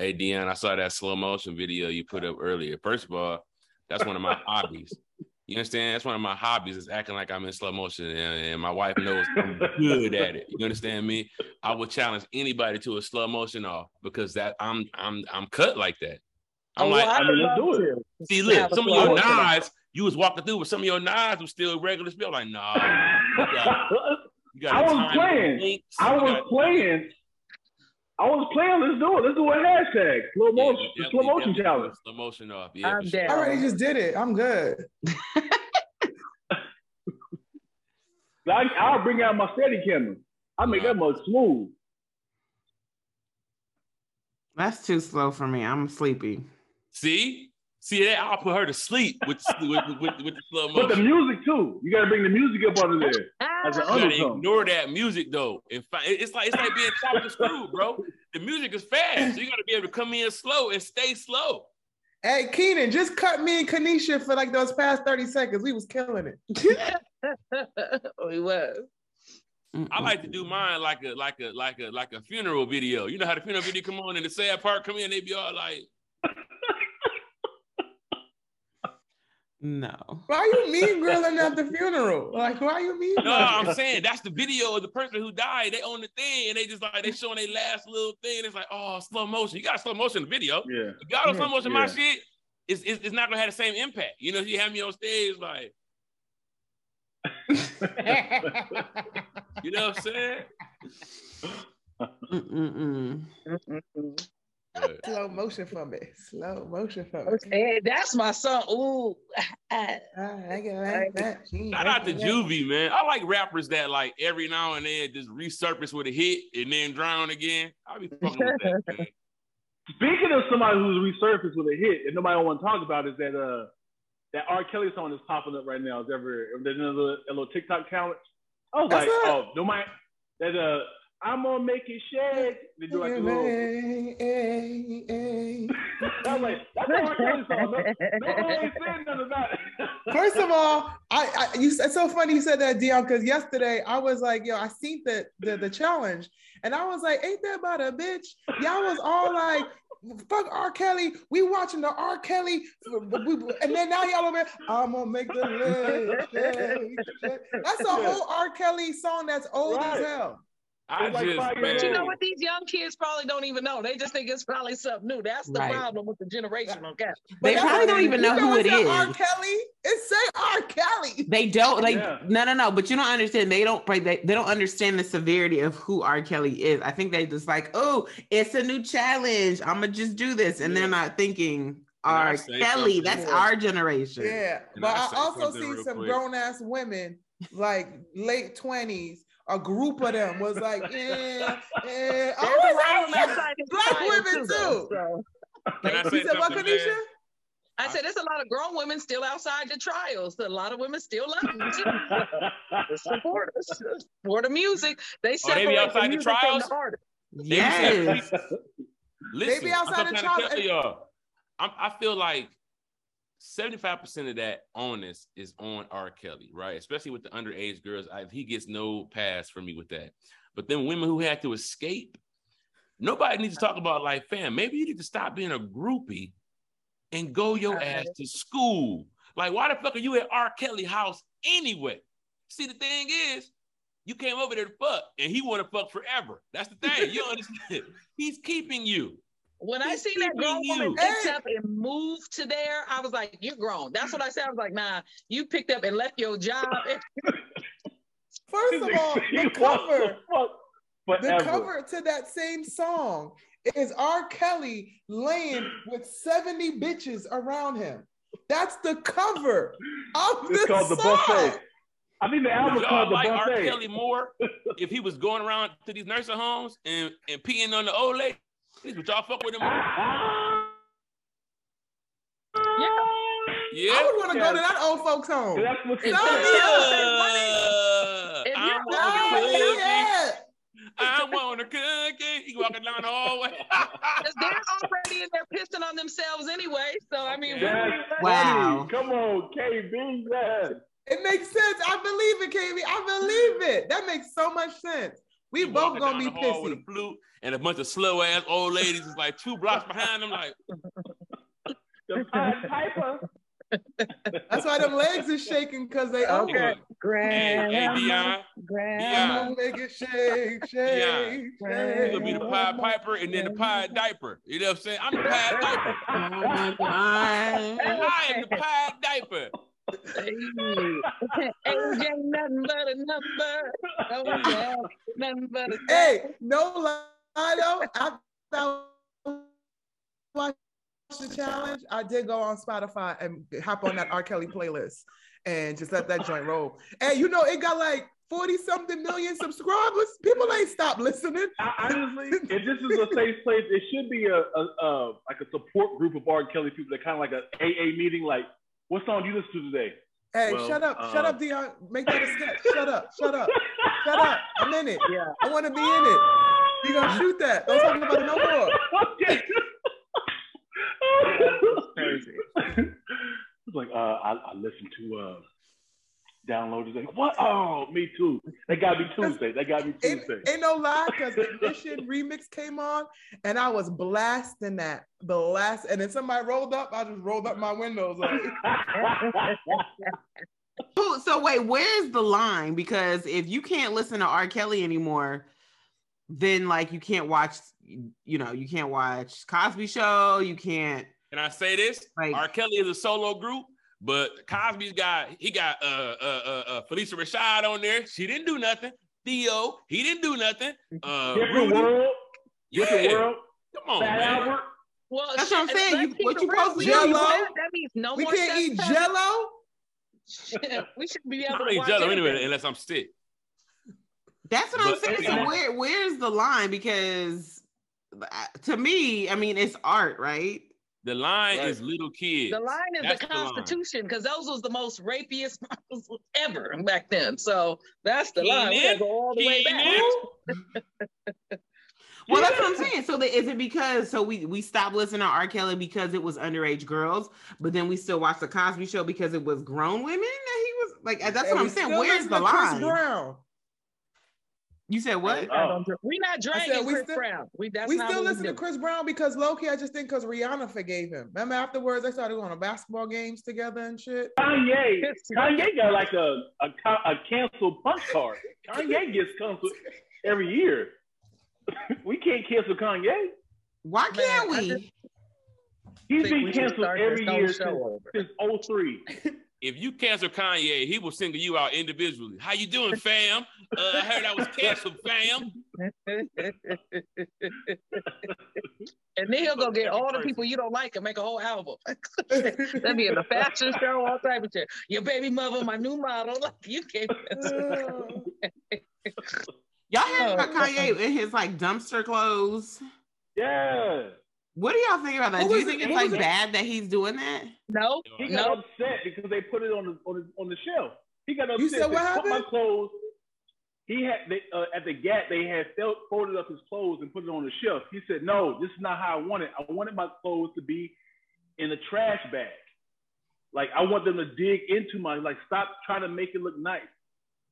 Hey, Dion, I saw that slow motion video you put up earlier. First of all, that's one of my hobbies. You understand? That's one of my hobbies is acting like I'm in slow motion, and, and, my wife knows I'm good at it. You understand me? I would challenge anybody to a slow motion off because that I'm I'm I'm cut like that. I'm oh, like, I mean, let's do it. See, look, some of your knives you was walking through, but some of your knives was still regular spill. Like, nah. You got, you got I was playing. I was playing I was playing. Let's do it. Let's do a hashtag slow motion. Yeah, slow motion challenge. Slow motion off. Yeah, I'm sure. I already just did it. I'm good. I, I'll bring out my steady camera. I make that much smooth. That's too slow for me. I'm sleepy. See, See that I'll put her to sleep with with, with, with the slow motion. But the music too. You gotta bring the music up under there as an undertone. Ignore that music though. And it's like it's like being chopped and screwed, bro. The music is fast, so you gotta be able to come in slow and stay slow. Hey Keenan, just cut me and Kanisha for like those past 30 seconds. We was killing it. Oh, we was. I like to do mine like a like a like a like a funeral video. You know how the funeral video come on and the sad part come in, they be all like No. Why you mean grilling at the funeral? Like, why you mean? No, I'm saying that's the video of the person who died. They own the thing, and they just like they showing their last little thing. It's like, oh, slow motion. You got slow motion in the video. Yeah. If y'all slow motion yeah. my shit, it's, it's, it's not gonna have the same impact. You know, if you have me on stage, like, you know what I'm saying? Mm-mm-mm. Mm-mm-mm. Slow motion for me. Slow motion for me. Okay, that's my song. Ooh. I like that. Shout out to Juvie, man. I like rappers that like every now and then just resurface with a hit and then drown again. I'll be fucking with that, man. Speaking of somebody who's resurfaced with a hit and nobody want to talk about is that uh that R. Kelly song is popping up right now. Is ever there's another a little TikTok challenge. I was that's like, it. oh, nobody that uh I'm gonna make it shake. They do like a little. Hey, hey, hey. I'm like, that's how I Kelly song. No, no one saying nothing about it. First of all, I, I you it's so funny you said that, Dion, because yesterday I was like, yo, I seen the, the the challenge, and I was like, ain't that about a bitch? Y'all was all like, fuck R. Kelly. We watching the R. Kelly, and then now y'all over. I'm gonna make the list. That's a whole R. Kelly song that's old right. as hell. I like just, but you know what? These young kids probably don't even know. They just think it's probably something new. That's the right. problem with the generational gap. They probably don't even know, know who it is. R. Kelly. It say R. Kelly. They don't like yeah. no no no. But you don't understand. They don't they, they don't understand the severity of who R. Kelly is. I think they just like, oh, it's a new challenge. I'm gonna just do this, and yeah. they're not thinking. R. Kelly, that's our generation. Yeah, but I, I also see some grown ass women like late twenties a group of them was like, yeah, yeah. I was like, black women too. So. Can I say said, what, Kanisha? I said there's a lot of grown women still outside the trials. A lot of women still love music. support us. Support the music. They separate oh, they outside the, the trials. The yes. Listen, they be outside I'm the trials. Tell y'all, I'm, I feel like 75% of that onus is on R. Kelly, right? Especially with the underage girls. I, he gets no pass for me with that. But then women who had to escape, nobody needs to talk about like, fam, maybe you need to stop being a groupie and go your ass to school. Like, why the fuck are you at R. Kelly house anyway? See, the thing is, you came over there to fuck, and he want to fuck forever. That's the thing. You understand? He's keeping you. When I seen that grown woman picked up and moved to there, I was like, "You're grown." That's what I said. I was like, "Nah, you picked up and left your job." First of all, the cover, the cover to that same song is R. Kelly laying with 70 bitches around him. That's the cover of it's the called song. the buffet. I mean, the album called the like buffet. R. Kelly more if he was going around to these nursing homes and, and peeing on the old lady. Please, would y'all fuck with him? yeah. Yeah. I would want to yeah. go to that old folks home. That's what you no. I'm on yeah. I want a cookie. He walking down the hallway. Because they're already in there pissing on themselves anyway. So I mean, yes. wow. Come on, KB. Yes. It makes sense. I believe it, KB. I believe it. That makes so much sense. We both gonna be pissy. With a flute and a bunch of slow ass old ladies is like two blocks behind them, like the Piper. That's why them legs is shaking because they okay. Grandma, hey, hey, Dion, Grandma, make it shake, shake, Dion. You gonna be the Pied Piper and then the Pied Diaper. You know what I'm saying? I'm the Pied Diaper. I am the Pied Diaper. Age ain't nothing but a number. Oh, nothing but a hey, no lie though. I found the challenge, I did go on Spotify and hop on that R. Kelly playlist and just let that joint roll. And you know, it got like 40 something million subscribers. People ain't stop listening. I, honestly, if this is a safe place, it should be a, a, a like a support group of R. Kelly people that kind of like an AA meeting. Like, what song do you listen to today? Hey, well, shut up, uh, shut up, Dion. Make that a sketch. shut up, shut up, shut up. I'm in it. Yeah. I want to be in it. You gonna shoot that? Don't talk about it no more. okay crazy. it's like uh, I, I listened to uh, downloaders. Like, what? Oh, me too. They got me Tuesday. They got me Tuesday. Ain't, ain't no lie, because the Ignition remix came on, and I was blasting that, blast. And then somebody rolled up. I just rolled up my windows. Like. so wait, where's the line? Because if you can't listen to R. Kelly anymore, then like you can't watch. You know, you can't watch Cosby Show. You can't can I say this? Right. R. Kelly is a solo group, but Cosby's got he got uh uh uh, uh Phylicia Rashad on there. She didn't do nothing. Theo, he didn't do nothing. Uh, Different Rudy. world. Yeah. Different world. Come on, Fat man. Albert. Well, that's what I'm saying. You, what you supposed to do? Jello? That means no we more. We can't eat Jello. we should be able I to eat Jello anyway, unless I'm sick. That's what but, I'm saying. So where where's the line? Because uh, to me, I mean, it's art, right? The line right. is little kids. The line is that's the Constitution because those was the most rapiest ever back then. So that's the line. We go all the way back. well, that's what I'm saying. So the, is it because so we we stopped listening to R. Kelly because it was underage girls, but then we still watch the Cosby Show because it was grown women that he was like. That's and what I'm saying. Where's the line? Chris Brown. You said what? Oh. We're not dragging said, we Chris still, Brown. We, that's we still listen to Chris Brown because Loki, I just think because Rihanna forgave him. Remember afterwards they started going to basketball games together and shit. Kanye, Kanye got like a a, a canceled punch card. Kanye gets canceled every year. we can't cancel Kanye. Why can't Man, we? He's been canceled every year since, since 03 if you cancel Kanye, he will single you out individually. How you doing, fam? Uh, I heard I was canceled, fam. and then he'll go get all the people you don't like and make a whole album. That'd be in the fashion show, all type of shit. Your baby mother, my new model. Like you can't. Y'all heard about Kanye in his like dumpster clothes? Yeah. What do y'all think about that? do you think it? it's like bad that he's doing that? No, he got no. upset because they put it on the on the, on the shelf. He got upset. You said what happened? my clothes. He had they, uh, at the Gap. They had folded up his clothes and put it on the shelf. He said, "No, this is not how I want it. I wanted my clothes to be in a trash bag. Like I want them to dig into my like. Stop trying to make it look nice.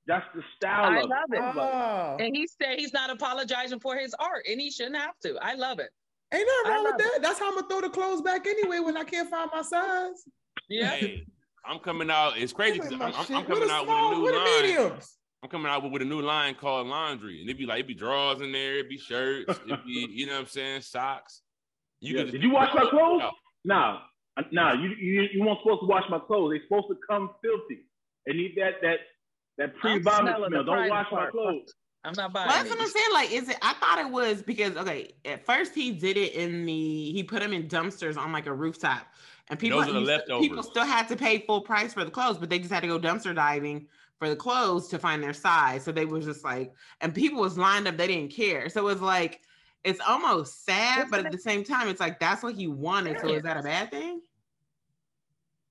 That's the style. I love it. it. Oh. And he said he's not apologizing for his art, and he shouldn't have to. I love it. Ain't nothing wrong with that. It. That's how I'm gonna throw the clothes back anyway when I can't find my size. Yeah. Hey, I'm coming out. It's crazy because I'm, I'm, I'm, coming out small, with a new line. Mediums. I'm coming out with, with, a new line called laundry, and it'd be like it'd be drawers in there, it'd be shirts, it'd be you know what I'm saying, socks. You yeah. Did you wash my clothes? No, no. Uh, you you you weren't supposed to wash my clothes. They're supposed to come filthy. They need that that that pre-vomit smell. Don't wash part. my clothes. I'm not buying. Well, that's what I'm saying. Like, is it? I thought it was because okay, at first he did it in the he put them in dumpsters on like a rooftop, and people people still had to pay full price for the clothes, but they just had to go dumpster diving for the clothes to find their size. So they was just like, and people was lined up, they didn't care. So it was like, it's almost sad, but at the same time, it's like that's what he wanted. So is that a bad thing?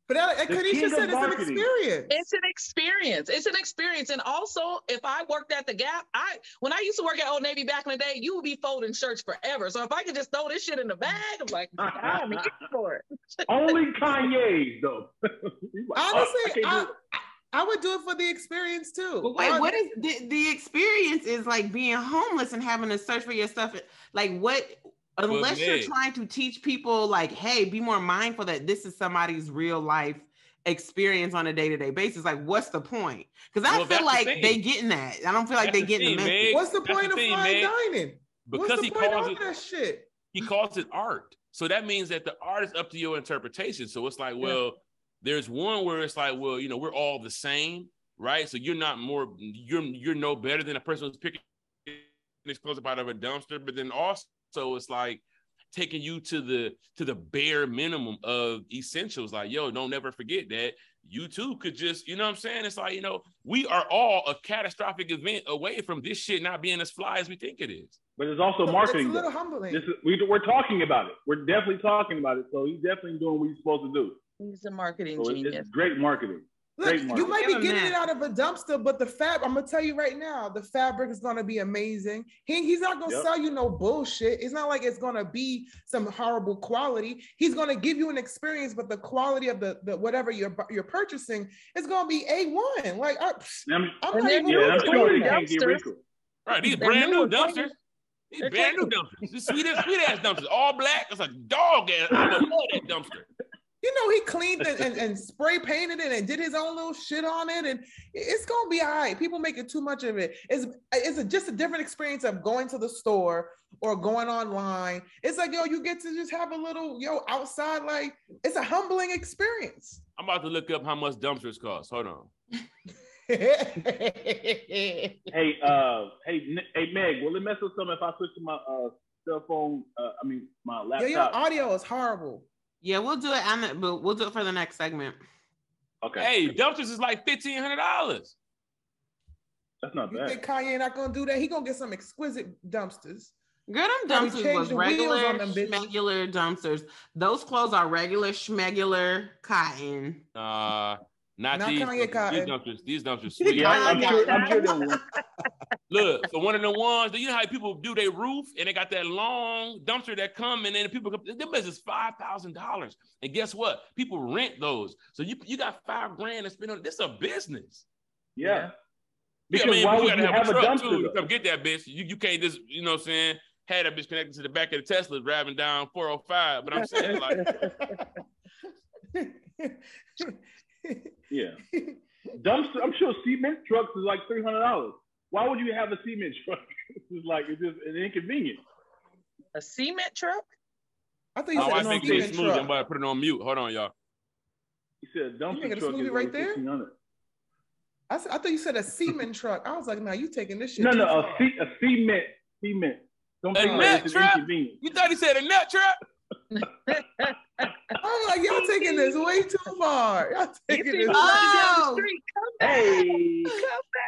But Kanisha said it's an experience. It's an experience. It's an experience. And also, if I worked at the Gap, I when I used to work at Old Navy back in the day, you would be folding shirts forever. So if I could just throw this shit in the bag, I'm like, I'm for it. Only Kanye though. Honestly, I, I would do it for the experience too. But wait, what is the, the experience? Is like being homeless and having to search for your stuff. Like what? Unless you're trying to teach people, like, hey, be more mindful that this is somebody's real life experience on a day to day basis. Like, what's the point? Because I well, feel like the they getting that. I don't feel like that's they the getting the message. What's the point the of fine dining? Because he calls it that shit. He calls it art. So that means that the art is up to your interpretation. So it's like, well, yeah. there's one where it's like, well, you know, we're all the same, right? So you're not more, you're you're no better than a person who's picking explosive out of a dumpster. But then also, it's like taking you to the to the bare minimum of essentials. Like, yo, don't never forget that you too could just, you know what I'm saying? It's like, you know, we are all a catastrophic event away from this shit not being as fly as we think it is. But it's also marketing. It's a little humbling. Is, we, we're talking about it. We're definitely talking about it. So he's definitely doing what he's supposed to do. He's a marketing so genius. It's great marketing. Look, you might be getting it out of a dumpster, but the fab, I'm gonna tell you right now, the fabric is gonna be amazing. He, he's not gonna yep. sell you no bullshit. It's not like it's gonna be some horrible quality. He's gonna give you an experience, but the quality of the, the whatever you're you're purchasing is gonna be A1. Like I, I'm, I'm not even yeah, I'm sure he can't get Right, these brand new dumpsters. These brand new dumpsters. These sweet ass, sweet ass dumpsters, all black. It's a dog ass. I love that dumpster you know, he cleaned it and, and spray painted it and did his own little shit on it. And it's gonna be all right. People make it too much of it. It's it's a, just a different experience of going to the store or going online. It's like, yo, you get to just have a little, yo, outside, like it's a humbling experience. I'm about to look up how much dumpsters cost. Hold on. hey, uh, hey, hey, Meg, will it mess with something if I switch to my uh, cell phone? Uh, I mean, my laptop. Yo, your audio is horrible. Yeah, we'll do it on the, but we'll do it for the next segment. Okay. Hey, dumpsters is like fifteen hundred dollars. That's not you bad. You think Kanye not gonna do that? He gonna get some exquisite dumpsters. Girl, them dumpsters was regular schmegular dumpsters. Those clothes are regular schmegular cotton. Uh not, not these, these dumpsters. These dumpsters sweet. yeah, I'm sure, I'm sure Look, for one of the ones, you know how people do their roof and they got that long dumpster that come and then people come, them is five thousand dollars. And guess what? People rent those. So you you got five grand to spend on this is a business. Yeah. Because I mean, why would you have, to have, a truck too. You come get that bitch. You, you can't just, you know what I'm saying, had that bitch connected to the back of the Tesla driving down 405. But I'm saying like yeah. Dumpster, I'm sure cement trucks is like three hundred dollars. Why would you have a cement truck? it's like it's just an inconvenience. A cement truck? I think you oh, said I think it's smooth. I'm about to put it on mute. Hold on, y'all. He said dumpster truck is right there. I, I thought you said a cement truck. I was like, "Now you taking this shit?" No, no, a, c- a cement, cement. Don't a nut truck. You thought he said a nut truck? I'm like, y'all taking this way too far. Y'all taking this. Oh, hey,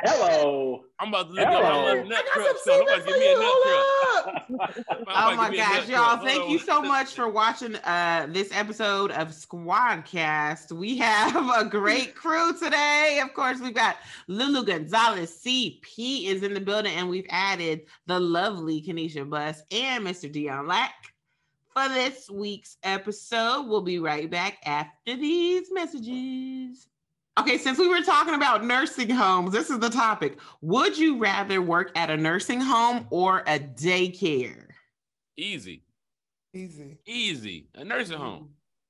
hello. I'm about to look Hello. up my nut truck. So I'm about to give me a nut truck. oh my gosh, y'all! Thank you so much for watching uh, this episode of Squadcast. We have a great crew today. Of course, we've got Lulu Gonzalez, CP is in the building, and we've added the lovely Kanisha Bus and Mr. Dion Lack for this week's episode. We'll be right back after these messages. Okay, since we were talking about nursing homes, this is the topic. Would you rather work at a nursing home or a daycare? Easy. Easy. Easy. A nursing home.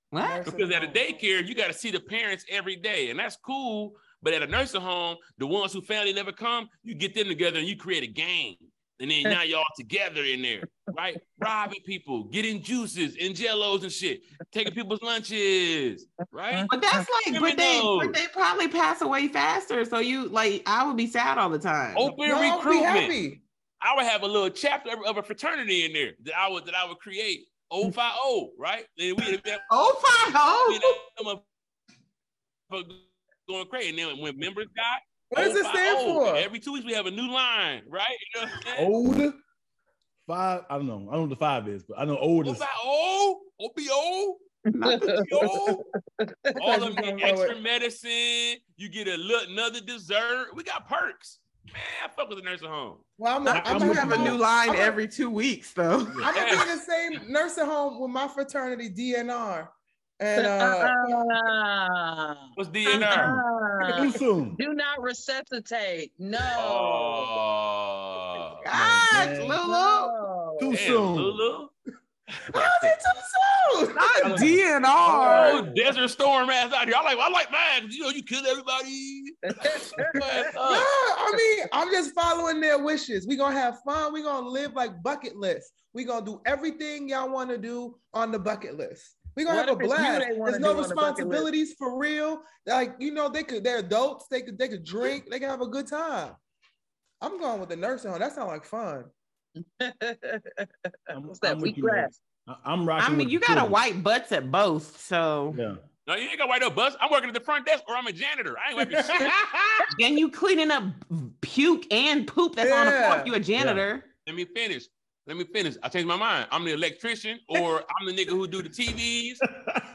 What? Nursing because home. at a daycare, you got to see the parents every day, and that's cool. But at a nursing home, the ones who family never come, you get them together and you create a game. And then now y'all together in there, right? Robbing people, getting juices and jellos and shit, taking people's lunches, right? But that's like, but they, but they probably pass away faster. So you like, I would be sad all the time. Open no, recruitment. I would have a little chapter of a fraternity in there that I would that I would create. 050, right? And we have 050. going crazy. And then when members got what does it stand for? Every two weeks we have a new line, right? You know old five. I don't know. I don't know what the five is, but I know old is old. OBO. All of the extra medicine. You get a little another dessert. We got perks. Man, I fuck with the nursing home. Well, I'm, I'm, I'm gonna have a new line every two weeks, though. I'm gonna be in the same nursing home with my fraternity DNR. And uh, uh, what's uh, DNR? Uh, too soon. Do not resuscitate. No. Oh, ah, Gosh, Lulu. No. Too damn, soon. Lulu. how's it too soon? Not DNR. Oh, DNR. Desert Storm ass out here. I like, I like mine. 'cause, You know, you kill everybody. No, I mean, I'm just following their wishes. We're gonna have fun. We're gonna live like bucket list. We're gonna do everything y'all wanna do on the bucket list. We gonna What have a if it's you blast. There's no do the responsibilities for real. Like, you know, they could, they're adults, they could they could drink, they can have a good time. I'm going with the nursing home. That sounds like fun. I'm, What's that? I'm with Weak grass. I- I'm rocking. I mean, you got to children. white butts at both, so Yeah. No, you ain't got white up bus. I'm working at the front desk or I'm a janitor. I ain't wiping shit. then you cleaning up puke and poop that's on the Yeah. floor. You a janitor. Let me finish. Let me finish. I changed my mind. I'm the electrician or I'm the nigga who do the TVs.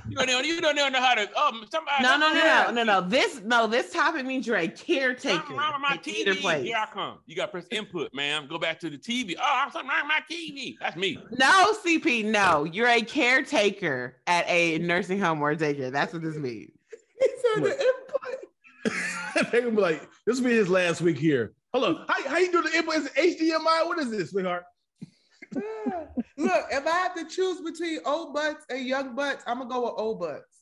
You don't know, you don't know how to um somebody No, no, no, no, no, no. This no, this topic means you're a caretaker. Something wrong with my TV. place. Here I come. You got to press input, ma'am. Go back to the TV. Oh, I'm something wrong with my TV. That's me. No, CP, no. You're a caretaker at a nursing home or daycare. That's what this means. He said What? the input. They're gonna be like, this will be his last week here. Hold on. How, how you do the input? Is it HDMI? What is this, sweetheart? Yeah. Look, if I have to choose between old butts and young butts, I'm gonna go with old butts.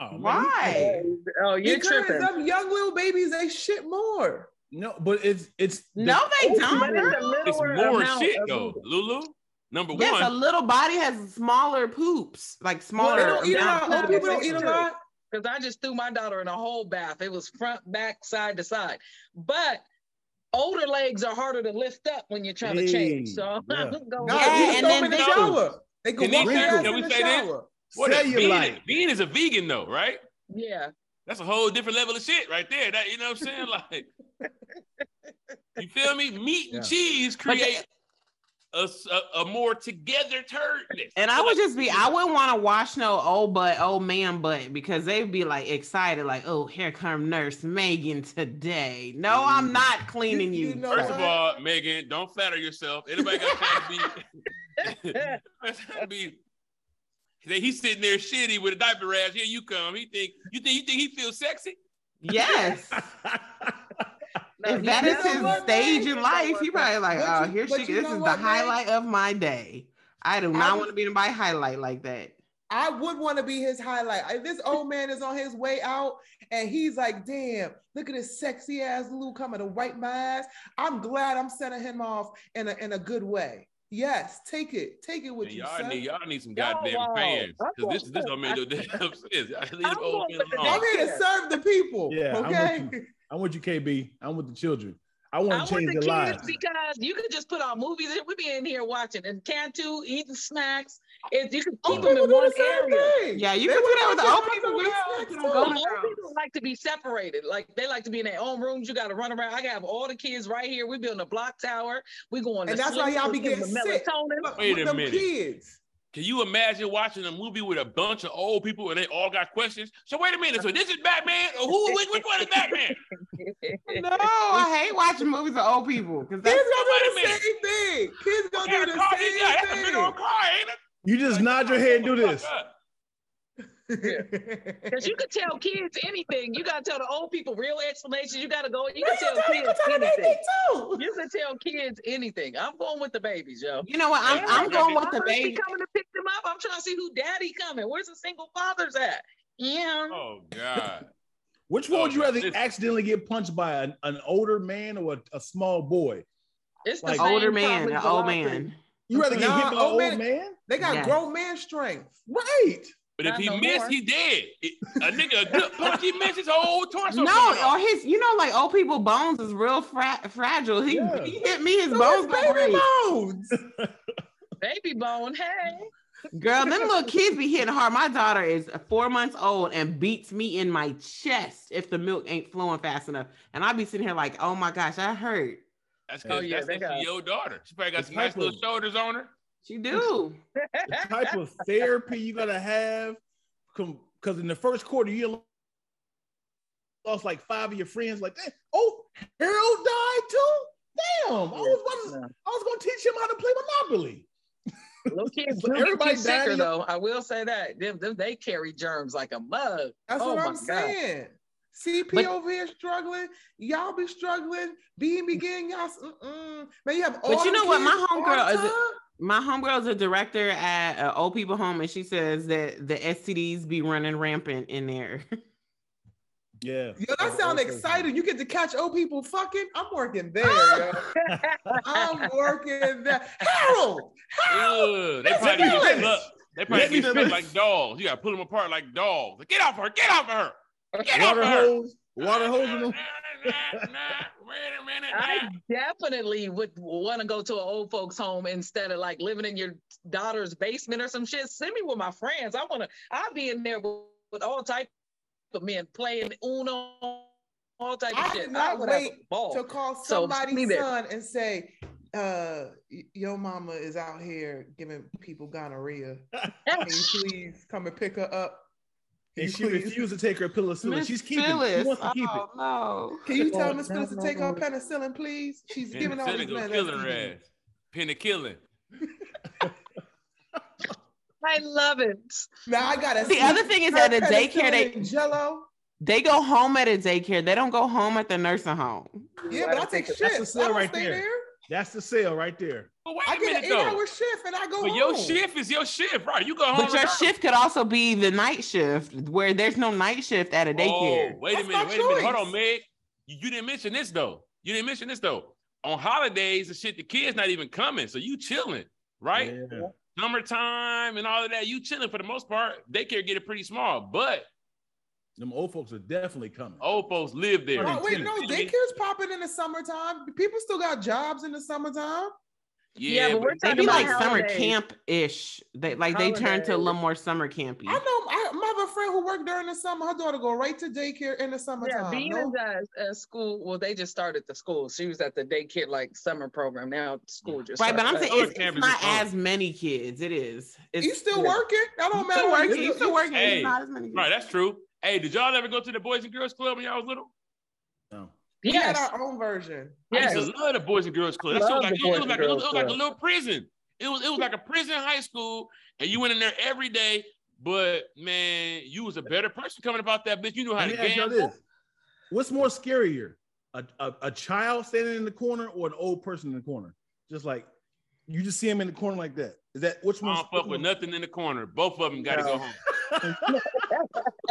Oh, man, Why? Oh, you're because tripping. them young little babies, they shit more. No, but it's it's No, they don't. it's a It's more shit though. Lulu. Number Yes, a one, little body has smaller poops, like Well, smaller. they don't eat a amount lot. Old people don't eat a true. lot. Because I just threw my daughter in a whole bath. It was front, back, side to side. But older legs are harder to lift up when you're trying to change. Hey, So I'm yeah. going No, Yeah, you just and then in the they- shower. They can Can walk they- their can in we the say this? shower. what is Bean? Bean is a vegan though, right? yeah. That's a whole different level of shit right there. That you know what I'm saying? Like, you feel me? Meat and Yeah. cheese create a, s- a- a more together turdness. And I would just be, I wouldn't want to wash no old butt, old man butt because they'd be like excited, like, oh, here come Nurse Megan today. No, I'm Mm. not cleaning You- you. you know First what? of all, Megan, don't flatter yourself. Anybody got time to be? to be He's sitting there shitty with a diaper rash. Here you come. He think you think you think he feels sexy? Yes. No, if you that know is his stage in life, he probably like, But oh, here she you This is the man? highlight of my day. I do not would- want to be in my highlight like that. I would want to be his highlight. If this old man is on his way out and he's like, damn, look at this sexy ass Lou coming to wipe my ass. I'm glad I'm sending him off in a, in a good way. Yes, take it. Take it with Man, you, y'all son. need y'all need some Y'all goddamn fans I'm because this this going- don't make no damn sense. Leave them I'm old going men with the alone. I'm here to serve the people. Yeah, I'm with okay. You. I'm with you, KB. I'm with the children. I I want want to change the their kids lives. because you could just put on movies and we be in here watching and Cantu eating snacks. If you could keep Old them in one the area. thing. Yeah, you They can do that with the watch old people. mother We with don't snacks, go too. Well, old there. people like to be separated. Like they like to be in their own rooms. You got to run around. I got all the kids right here. We building a block tower. We going to And that's why sleep. y'all be getting giving sick. melatonin. Look, Wait with a them minute. kids. Can you imagine watching a movie with a bunch of old people and they all got questions? So wait a minute. So this is Batman or who? Which, which one is Batman? No, I hate watching movies with old people because Kids that's gonna wait do the same thing. Kids gonna do of the car he? That's a same big old car, ain't it? You just nod your head and do this. Thing. Because you could tell kids anything. You got to tell the old people real explanations. You got to go. You can tell You kids can tell anything. anything too. You can tell kids anything. I'm going with the babies, yo. you know what? I'm, Yeah, I'm going with the Fathers be baby. coming to pick them up. I'm trying to see who daddy coming. Where's the single fathers at? Yeah. Oh God. Which one would you Oh, rather listen. accidentally get punched by an, an older man or a, a small boy? It's the Like- same Older man, probably an old lot of man. You rather get Nah, hit by an old old man- man? They got Yes. grown man strength. Right. But if he no missed, more. he dead. It- A nigga, a good punch, he missed his whole torso. No, coming or uh, his, you know, like old people bones is real fra- fragile. He, Yeah. he hit me, his So bones baby break. bones. Baby bone, hey. Girl, them little kids be hitting hard. My daughter is four months old and beats me in my chest if the milk ain't flowing fast enough. And I be sitting here like, oh my gosh, I hurt. That's Oh, yeah, that's they that's got- your daughter. She probably got It's some nice little shoulders on her. She do. the type of therapy you gotta have because in the first quarter you lost like five of your friends like that oh harold died too damn i was gonna, i was gonna teach him how to play monopoly Little kids do Everybody sicker though. I will say that. Them, them, they carry germs like a mug. That's oh what I'm God. saying. CP but, over here struggling. Y'all be struggling. Being begin y'all. Mm-mm. Man, you have. But you know what? My homegirl is. A, my homegirl is a director at an old people home, and she says that the STDs be running rampant in there. Yeah. Yo, that sounds exciting. You get to catch old people fucking. I'm working there. Ah! I'm working there. Harold! Harold! they probably get spit, they probably get spit like dogs. You gotta pull them apart like dogs. Get off her! Get off her! Get water off hose, her! Water hose in them. I definitely would want to go to an old folks home instead of like living in your daughter's basement or some shit. Send me with my friends. I want to. I'll be in there with, with all type of men playing Uno, all type of I shit. I not wait to call somebody's so, son and say, uh, your mama is out here giving people gonorrhea. Can you please come and pick her up? And she please? refused to take her penicillin. She's keeping Phyllis. it. She wants to keep oh, it. No. Can you tell Miss Phyllis to take her penicillin, please? She's giving all these men killing her ass. Penicillin. I love it. Now I gotta. The other thing is at a daycare, they Jello. They go home at a daycare. They don't go home at the nursing home. Yeah, but I take shit. That's the sale right there. there. That's the sale right there. But wait I a get minute, an though. eight-hour shift and I go but home. your shift is your shift, right? You go home. But your shift could also be the night shift, where there's no night shift at a oh, daycare. Oh, wait That's a minute, wait choice. a minute. Hold on, Meg. You, you didn't mention this though. You didn't mention this though. On holidays, the shit, the kids not even coming, so you chilling, right? Yeah summertime and all of that, you chilling for the most part. Daycare get it pretty small, but them old folks are definitely coming. Old folks live there. Oh, wait, no, daycare's popping in the summertime. People still got jobs in the summertime. Yeah, yeah but we're talking like summer camp ish. They like holidays. they turn to a little more summer campy. I know. I, I have a friend who worked during the summer. Her daughter go right to daycare in the summertime. Yeah, being no? at school. Well, they just started the school. She was at the daycare like summer program. Now school just right. But I'm saying it's, it's not as many kids. It is. It's, you still yeah. working? That don't matter. Still working. You still working. Hey, not as many. Kids. Right. That's true. Hey, did y'all ever go to the Boys and Girls Club when y'all was little? No. We yes. had our own version. Yes. I used to love the Boys and Girls Club. That was like, it, was like, it was like a little prison. It was it was like a prison high school, and you went in there every day. But man, you was a better person coming about that bitch. You knew how Let to gamble. What's more scarier, a, a, a child standing in the corner or an old person in the corner? Just like you just see him in the corner like that. Is that which one? I don't fuck with nothing in the corner. Both of them got to go home.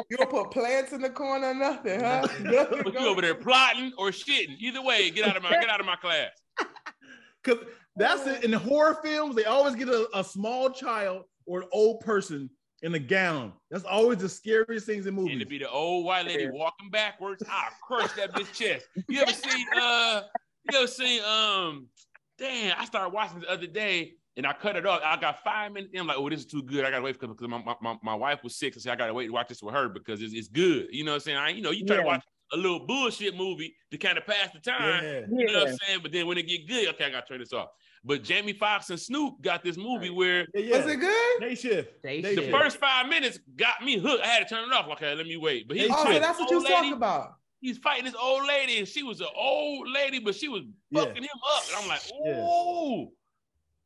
you don't put plants in the corner or nothing, huh? but you over there plotting or shitting. Either way, get out of my get out of my class. Cause that's it. In the horror films, they always get a, a small child or an old person in a gown. That's always the scariest things in movies. And to be the old white lady walking backwards, I crush that bitch chest. You ever seen uh you ever seen um damn, I started watching the other day and I cut it off. I got five minutes. I'm like, oh, this is too good. I gotta wait because my, my, my wife was sick. So I said, I gotta wait to watch this with her because it's, it's good. You know what I'm saying? I, you know, you try yeah. to watch a little bullshit movie to kind of pass the time. Yeah. You know what I'm saying? But then when it get good, okay, I gotta turn this off. But Jamie Foxx and Snoop got this movie where yeah, was it good? Day shift. Day the shift. first five minutes got me hooked. I had to turn it off. Okay, let me wait. But he, oh, that's what you talking about. He's fighting this old lady, and she was an old lady, but she was fucking him up. And I'm like, oh.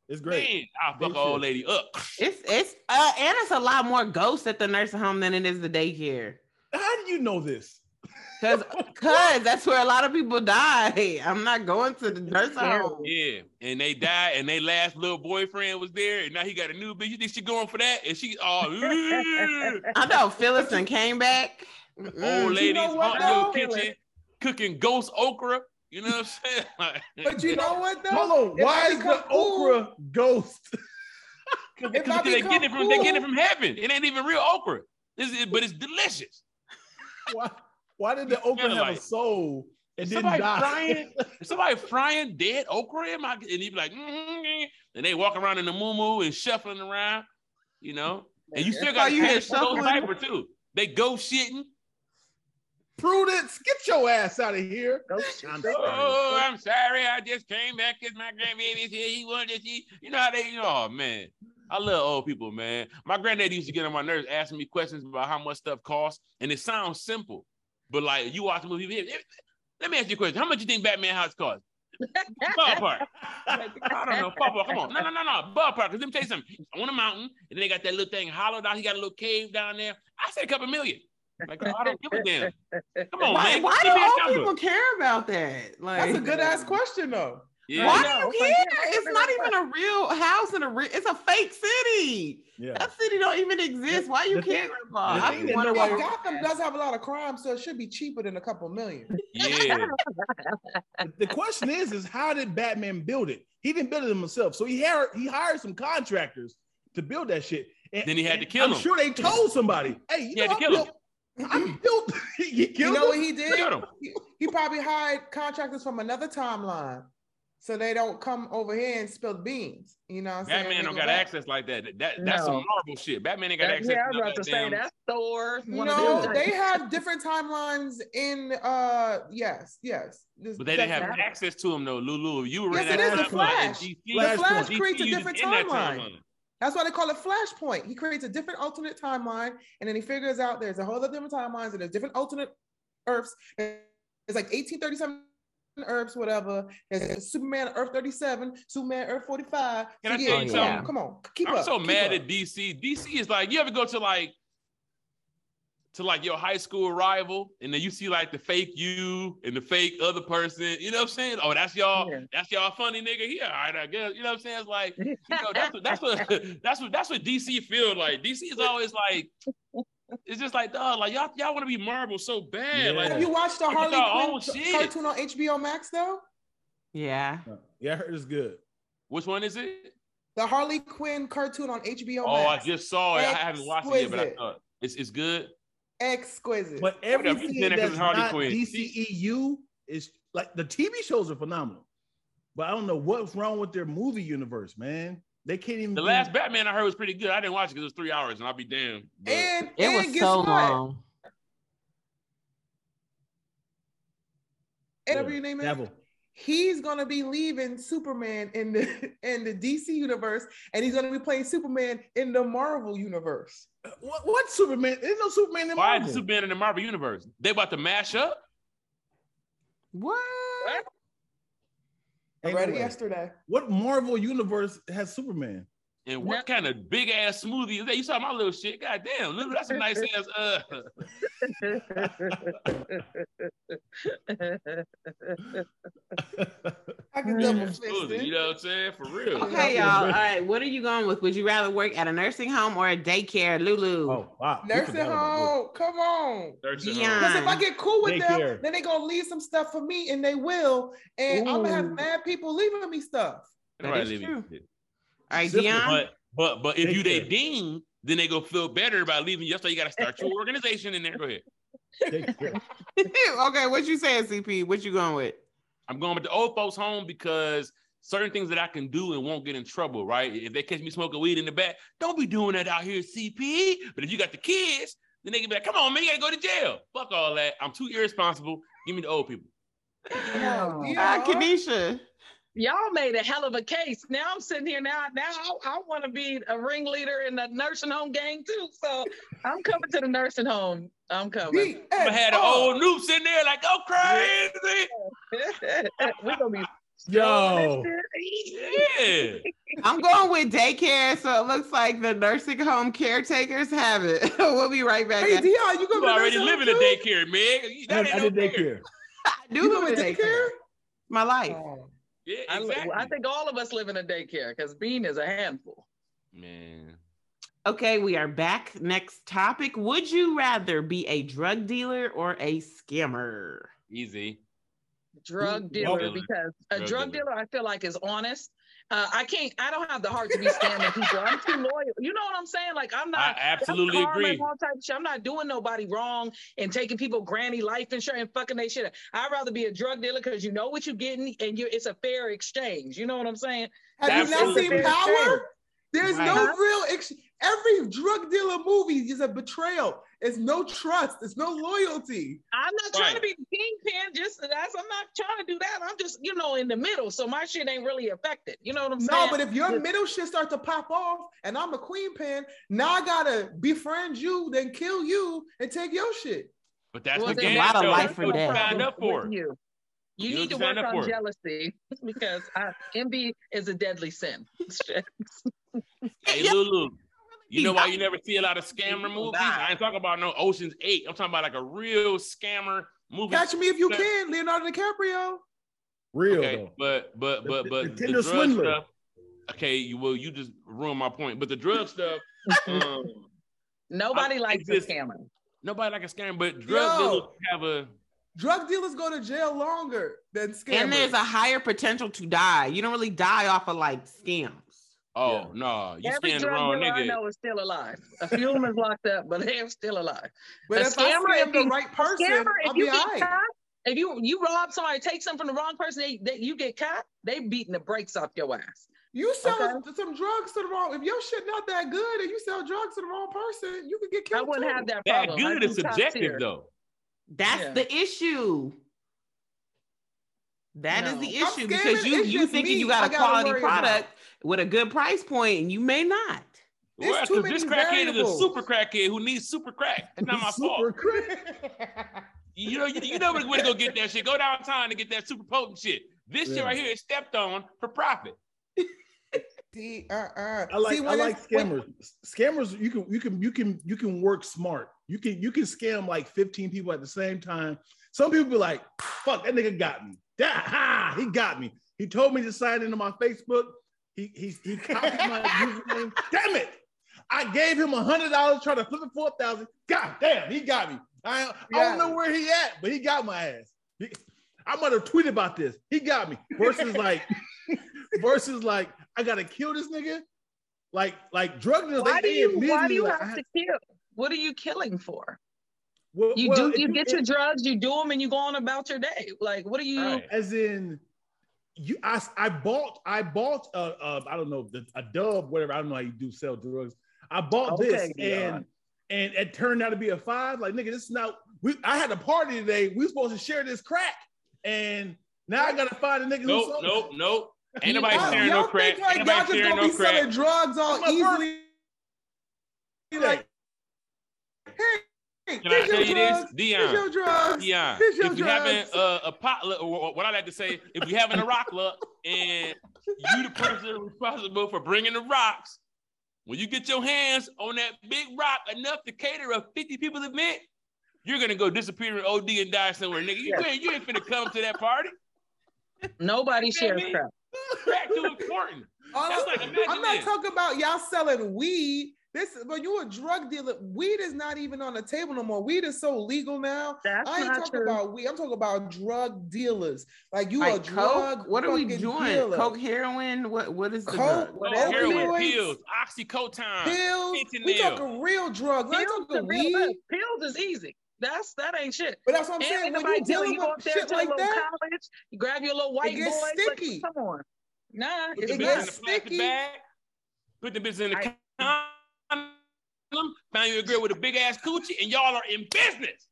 It's great. Man, I'll fuck an old lady up. It's it's uh and it's a lot more ghosts at the nursing home than it is the daycare. How do you know this? Cause, cause that's where a lot of people die. I'm not going to the nursing home. Yeah, and they died, and their last little boyfriend was there, and now he got a new bitch. You think she going for that? And she, oh, I know Phyllis and came back. Old ladies you know haunting your kitchen, cooking ghost okra. You know what I'm saying? but you know what though? Hold on. Why is the cool, okra ghost? Because they get it from cool. they get it from heaven. It ain't even real okra. It's, but it's delicious. Why? Why did the okra have like, a soul and didn't die? Frying, somebody frying dead okra in my, and he'd be like, mm-hmm, and they walk around in the moo and shuffling around, you know. And you still got you hear shuffling diaper too. They go shitting. Prudence, get your ass out of here. I'm oh, I'm sorry. I just came back because my grandbaby's here. He wanted to see. You know how they, you know, oh man. I love old people, man. My granddad used to get on my nerves asking me questions about how much stuff costs, and it sounds simple. But like you watch the movie, let me ask you a question: How much do you think Batman house cost? ballpark. I don't know. Ballpark. Come on. No, no, no, no. Ballpark. Cause let me tell you something. On a mountain, and then they got that little thing hollowed out. He got a little cave down there. I said a couple million. Like, I don't give a damn. Come on, why, man. Why do all people care about that? Like, that's a good ass question, though. Yeah. Why do you care? It's not even a real house in a real. It's a fake city. Yeah. That city don't even exist. Why you care about? I wonder why Gotham does have a lot of crime, so it should be cheaper than a couple million. Yeah. the question is, is how did Batman build it? He didn't build it himself, so he hired he hired some contractors to build that shit. And, then he had to kill him. I'm him. sure they told somebody, "Hey, you he know, had to I kill built, him. I built." he you know him? what he did? He, he probably hired contractors from another timeline so they don't come over here and spill beans. You know, what Batman don't got back. access like that. That that's no. some Marvel shit. Batman ain't got that, access. Yeah, I was about to say that's Thor. No, they have different timelines in. uh Yes, yes. This, but they didn't have access to them though, Lulu. You were yes, in it is the Flash. The Flash creates a different timeline. That that's why they call it Flashpoint. He creates a different alternate timeline, and then he figures out there's a whole lot of different timelines and there's different alternate Earths. It's like 1837 Earths, whatever. There's Superman Earth 37, Superman Earth 45. Can I yeah, tell you something? Come on, keep I'm up. so keep mad up. at DC. DC is like, you ever go to like to like your high school rival, and then you see like the fake you and the fake other person. You know what I'm saying? Oh, that's y'all. Yeah. That's y'all funny nigga. Yeah, all right, I guess. You know what I'm saying? It's like, you know, that's what that's what that's what that's what DC feels like. DC is always like. It's just like, dog, like y'all, y'all want to be Marvel so bad. Yeah. Like, have you watched the Harley Quinn oh, cartoon on HBO Max though? Yeah. Uh, yeah, I heard it's good. Which one is it? The Harley Quinn cartoon on HBO oh, Max. I just saw it. Exquisite. I haven't watched it yet, but I thought it's it's good. Exquisite. But everything that's Harley not Quinn. DCEU is like the TV shows are phenomenal. But I don't know what's wrong with their movie universe, man. They can't even. The last Batman I heard was pretty good. I didn't watch it because it was three hours, and I'll be damned. But... And it and was so what? long. And whatever your name is, Devil. he's gonna be leaving Superman in the in the DC universe, and he's gonna be playing Superman in the Marvel universe. What, what Superman? There's no Superman in Why Marvel. is Superman in the Marvel universe? They about to mash up. What? I read it yesterday. What Marvel universe has Superman? And what kind of big ass smoothie is that? You saw my little shit. God damn, Lulu, that's a nice ass. Uh. I can double fist smoothie, you know what I'm saying? For real. Okay, y'all. All right, what are you going with? Would you rather work at a nursing home or a daycare, Lulu? Oh, wow. Nursing home. Come on. Nursing Because if I get cool with Daycare. them, then they're gonna leave some stuff for me, and they will, and I'm gonna have mad people leaving me stuff. That Right, is it. True. All right, Dion. But but but if you they Daycare. dean, then they go feel better about leaving you. That's why you got to start your organization in there. Go ahead. Okay, what you saying, CP? What you going with? I'm going with the old folks home because certain things that I can do and won't get in trouble, right? If they catch me smoking weed in the back, don't be doing that out here, CP. But if you got the kids, then they can be like, come on, man, you gotta go to jail. Fuck all that. I'm too irresponsible. Give me the old people. Oh, Ah, Kanisha. Y'all made a hell of a case. Now I'm sitting here now. Now I, I want to be a ringleader in the nursing home gang too. So I'm coming to the nursing home. I'm coming. I had an old oh. noobs in there like, go crazy. We're gonna be Yo. Yeah. I'm going with daycare, so it looks like the nursing home caretakers have it. we'll be right back. Hey, guys. Dion, you You gonna already live in a daycare, man. You- I, That I no did daycare. I do You live live in in daycare. daycare? My life. Oh. Yeah, I, exactly. I think all of us live in a daycare because Bean is a handful. man. Okay, we are back. Next topic. Would you rather be a drug dealer or a scammer? Easy. Drug Ooh, dealer dealer. because a Drug drug dealer. dealer I feel like is honest. Uh, I can't. I don't have the heart to be scamming people. I'm too loyal. You know what I'm saying? Like I'm I not. absolutely I'm agree. All type of shit. I'm not doing nobody wrong and taking people granny life insurance and fucking they shit. I'd rather be a drug dealer because you know what you're getting and you it's a fair exchange. You know what I'm saying? Have you not seen Power? exchange. There's Right. no real. Ex- every drug dealer movie is a betrayal. It's no trust. It's no loyalty. I'm not trying to be the kingpin. Just that's I'm not trying to do that. I'm just you know in the middle, so my shit ain't really affected. You know what I'm saying? No, but if your middle shit start to pop off, and I'm a queen pin, now I gotta befriend you, then kill you, and take your shit. But that's Well, the game. a lot of life That's or what you death. signed up for. you. You, you need to work on jealousy because I, envy is a deadly sin. hey, Lulu, you know why you never see a lot of scammer movies? I ain't talking about no Ocean's Eight. I'm talking about like a real scammer movie. Catch me if you can, Leonardo DiCaprio. Real, okay, though. but but but but the, the, the drug stuff. Okay, you well, you just ruined my point. But the drug stuff. Um, Nobody I, likes a scammer. Nobody like a scammer, but drug Yo, dealers have a. Drug dealers go to jail longer than scammers. And there's a higher potential to die. You don't really die off of like scams. Oh yeah. no, you Every the wrong nigga. I know is still alive. A few of them is locked up, but they're still alive. But a if scammer, I scam the right person, scammer, I'll if you get caught, if you you rob somebody, take something from the wrong person, they, they you get caught, they beating the brakes off your ass. You sell okay. some drugs to the wrong. If your shit not that good and you sell drugs to the wrong person, you could get killed. I wouldn't too. have that problem. That good is subjective though. That's yeah. the issue. That no. is the issue because you you thinking me. you got a quality product with a good price point and you may not. Well, because this crackhead is a super crackhead who needs super crack. It's not my fault. you know, you, you know where to go get that shit. Go downtown to get that super potent shit. This yeah. shit right here is stepped on for profit. See, uh, uh. I like See, I like scammers. When, scammers, you can you can you can you can work smart. You can you can scam like 15 people at the same time. Some people be like, fuck, that nigga got me. That, ha, he got me. He told me to sign into my Facebook. He he he copied my username. Damn it. I gave him a hundred dollars trying to flip it for a thousand. God damn, he got me. I, I don't know where he at, but he got my ass. He, I might have tweeted about this. He got me. Versus like, versus like, I gotta kill this nigga. Like, like drug dealers. Why do you? Why do you like, have to kill? What are you killing for? Well, you well, do. You get your drugs. You do them, and you go on about your day. Like, what are you? Right. As in, you. I. I bought. I bought. A, a I don't know. A dub. Whatever. I don't know how you do sell drugs. I bought okay, this, yeah. and and it turned out to be a five. Like, nigga, this is not. We. I had a party today. We supposed to share this crack, and now I gotta find a nigga. Who's nope. Nope. Nope. Ain't nobody sharing no crack. Like Ain't nobody sharing no crack. Selling drugs all easily. Like, hey, Can I tell you drugs, this, Dion? Dion, if you having a, a potluck, or what I like to say, if you having a rock luck, and you the person responsible for bringing the rocks, when you get your hands on that big rock enough to cater a 50 people event, you're gonna go disappear in OD and die somewhere, nigga. You, ain't, you ain't finna come to that party. Nobody shares crap. Crack too important. Like, I'm not this. talking about y'all selling weed. This, but you a drug dealer. Weed is not even on the table no more. Weed is so legal now. That's I ain't talking true. about weed. I'm talking about drug dealers. Like you like a drug. Coke? What are we doing? Dealer. Coke, heroin. What? What is the Coke? Drug? Oh, heroin, pills, oxycodone, pills. We talking real drugs. Pills, talking weed. pills is easy. That's that ain't shit. But that's what I'm saying. When you dealing you with shit like that, college, you grab your little white it gets boys, sticky. Like, come on, nah, it's it gets sticky. Bag, put the business in the condom. Find you a girl with a big ass coochie, and y'all are in business.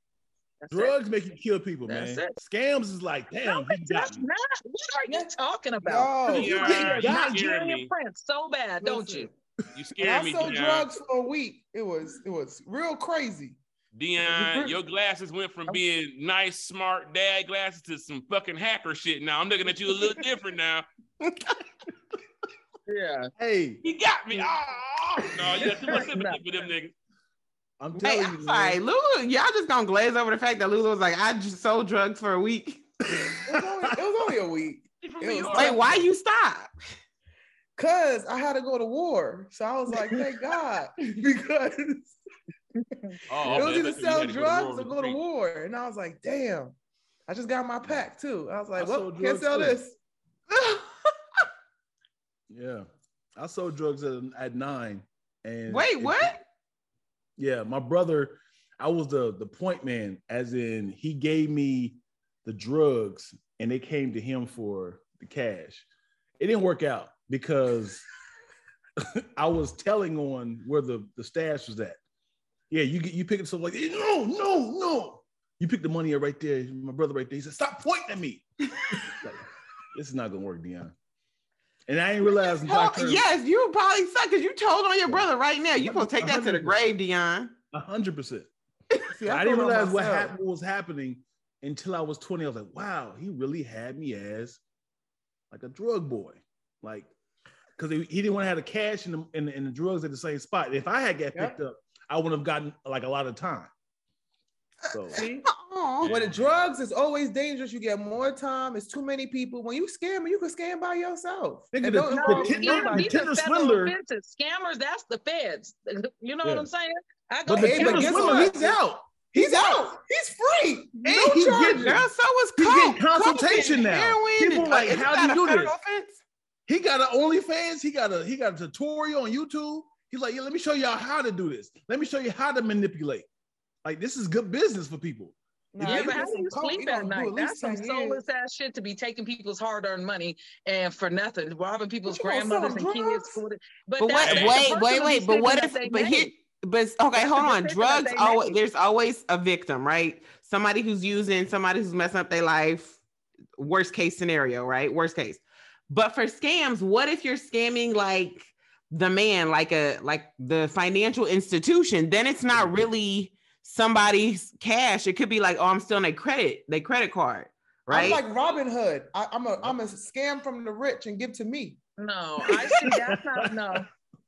That's Drugs it. make you kill people, that's man. It. Scams is like, damn, no, he got me. Not. What are you talking about? No, you get Nigerian prince so bad, don't you? You scared me. I sold drugs for a week. It was it was real crazy. Dion, your glasses went from being nice, smart dad glasses to some fucking hacker shit. Now I'm looking at you a little different now. yeah. Hey. He got me. Oh, no, you got too much sympathy for them niggas. I'm telling hey, you. I'm sorry, Lulu, y'all just gonna glaze over the fact that Lulu was like, I just sold drugs for a week. it, was only, it was only a week. Was, wait, why you stop? Cause I had to go to war. So I was like, thank God. because oh, it was either sell drugs or go to war. And I was like, damn. I just got my pack too. I was like, I well, can't sell too. this. Yeah. I sold drugs at, at nine. And wait, what? Yeah, my brother, I was the the point man, as in he gave me the drugs and they came to him for the cash. It didn't work out because I was telling on where the, the stash was at. Yeah, you get you pick up something like no, no, no. You pick the money up right there. My brother right there. He said, "Stop pointing at me." like, this is not gonna work, Dion. And I didn't realize until well, turned, yes, you probably suck because you told on your brother right now. You gonna take that to the grave, Dion. A hundred percent. I didn't realize what, happened, what was happening until I was 20. I was like, wow, he really had me as like a drug boy. Like, because he, he, didn't want to have the cash and the, and, and the drugs at the same spot. If I had got picked up, I wouldn't have gotten like a lot of time. Uh, so See? When the drugs is always dangerous, you get more time. It's too many people. When you scam, you can scam by yourself. the, the, the, the Tinder swindler. Scammers, that's the feds. You know yeah. what I'm saying? I go, but the Tinder swindler, he's out. He's out. He's free. And no he's getting, girl, so was he's getting consultation now. Heroin, People like, how do you do this? Offense? He got an OnlyFans. He got a he got a tutorial on YouTube. He's like, yeah, let me show y'all how to do this. Let me show you how to manipulate. Like this is good business for people. No, yeah, but how do you sleep at night? That's some soulless ass shit to be taking people's hard-earned money and for nothing, robbing people's grandmothers and kids. But, but what, wait, wait, wait. But what if? But here, but okay, hold on. Drugs always there's always a victim, right? Somebody who's using, somebody who's messing up their life. Worst case scenario, right? Worst case. But for scams, what if you're scamming like the man, like a like the financial institution? Then it's not really somebody's cash. It could be like, oh, I'm still on a credit, their credit card, right? I'm like Robin Hood. I, am a I'm a scam from the rich and give to me. No, I see that's not no.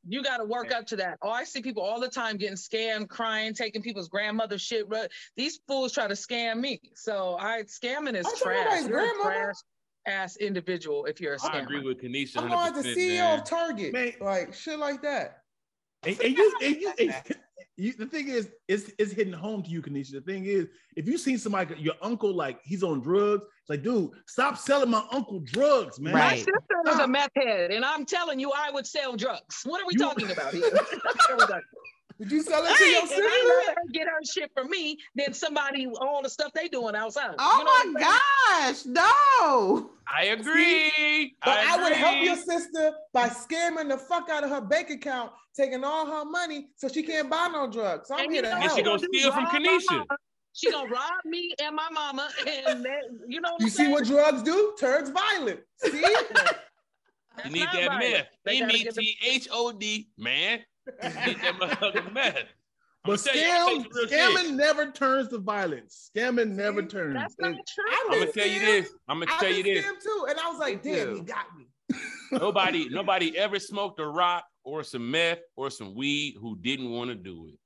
You got to work up to that. Oh, I see people all the time getting scammed, crying, taking people's grandmother shit. These fools try to scam me. So I scamming is trash. You're trash ass individual if you're a scammer. I agree with Kanisha. I'm like the CEO man. of Target, man. like shit like that. And, and you, and you, and, you, the thing is, it's, it's hitting home to you, Kanisha. The thing is, if you seen somebody, your uncle, like he's on drugs, it's like, dude, stop selling my uncle drugs, man. Right. My sister was a meth head, and I'm telling you, I would sell drugs. What are we you, talking about here? Did you sell it to your sister? I'd rather get her shit for me than somebody all the stuff they doing outside. Oh you know my gosh, no. I agree. But I, I, would help your sister by scamming the fuck out of her bank account, taking all her money so she can't buy no drugs. So I'm and here to help. And she gonna steal from Kanisha. She gonna rob me and my mama, and that, you know. you see what drugs do? Turns violent. See. you need that right. meth. M E T H O D, man. Get that motherfucking meth. But scam, scamming never turns to violence. Scamming never turns. That's not true. I'm gonna tell you this. I'm gonna tell you this. too, and I was like, damn, he got me. nobody, nobody ever smoked a rock or some meth or some weed who didn't want to do it.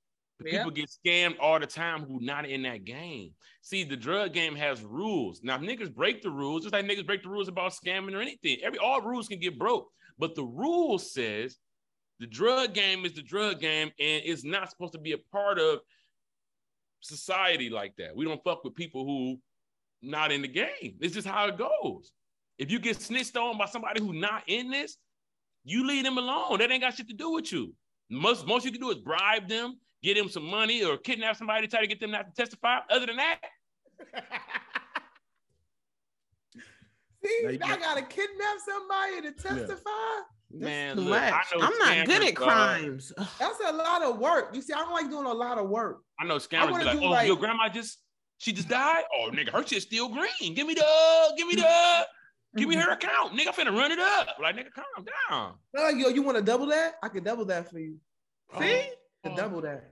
Yeah. People get scammed all the time who not in that game. See, the drug game has rules. Now, if niggas break the rules, just like niggas break the rules about scamming or anything. Every all rules can get broke, but the rule says the drug game is the drug game, and it's not supposed to be a part of society like that. We don't fuck with people who not in the game. It's just how it goes. If you get snitched on by somebody who not in this, you leave them alone. That ain't got shit to do with you. Most most you can do is bribe them, get them some money, or kidnap somebody, to try to get them not to testify. Other than that. See, I gotta kidnap somebody to testify. Yeah. Man, look, I'm not good at crimes. That's a lot of work. You see, I don't like doing a lot of work. I know scammers I be like, "Oh, like, your grandma just she just died. Oh, nigga, her shit's still green. Give me the, give me the, give me mm-hmm. her account, nigga. I'm finna run it up. Like, nigga, calm down. Like, yo, you want to double that? I can double that for you. See, oh. double that.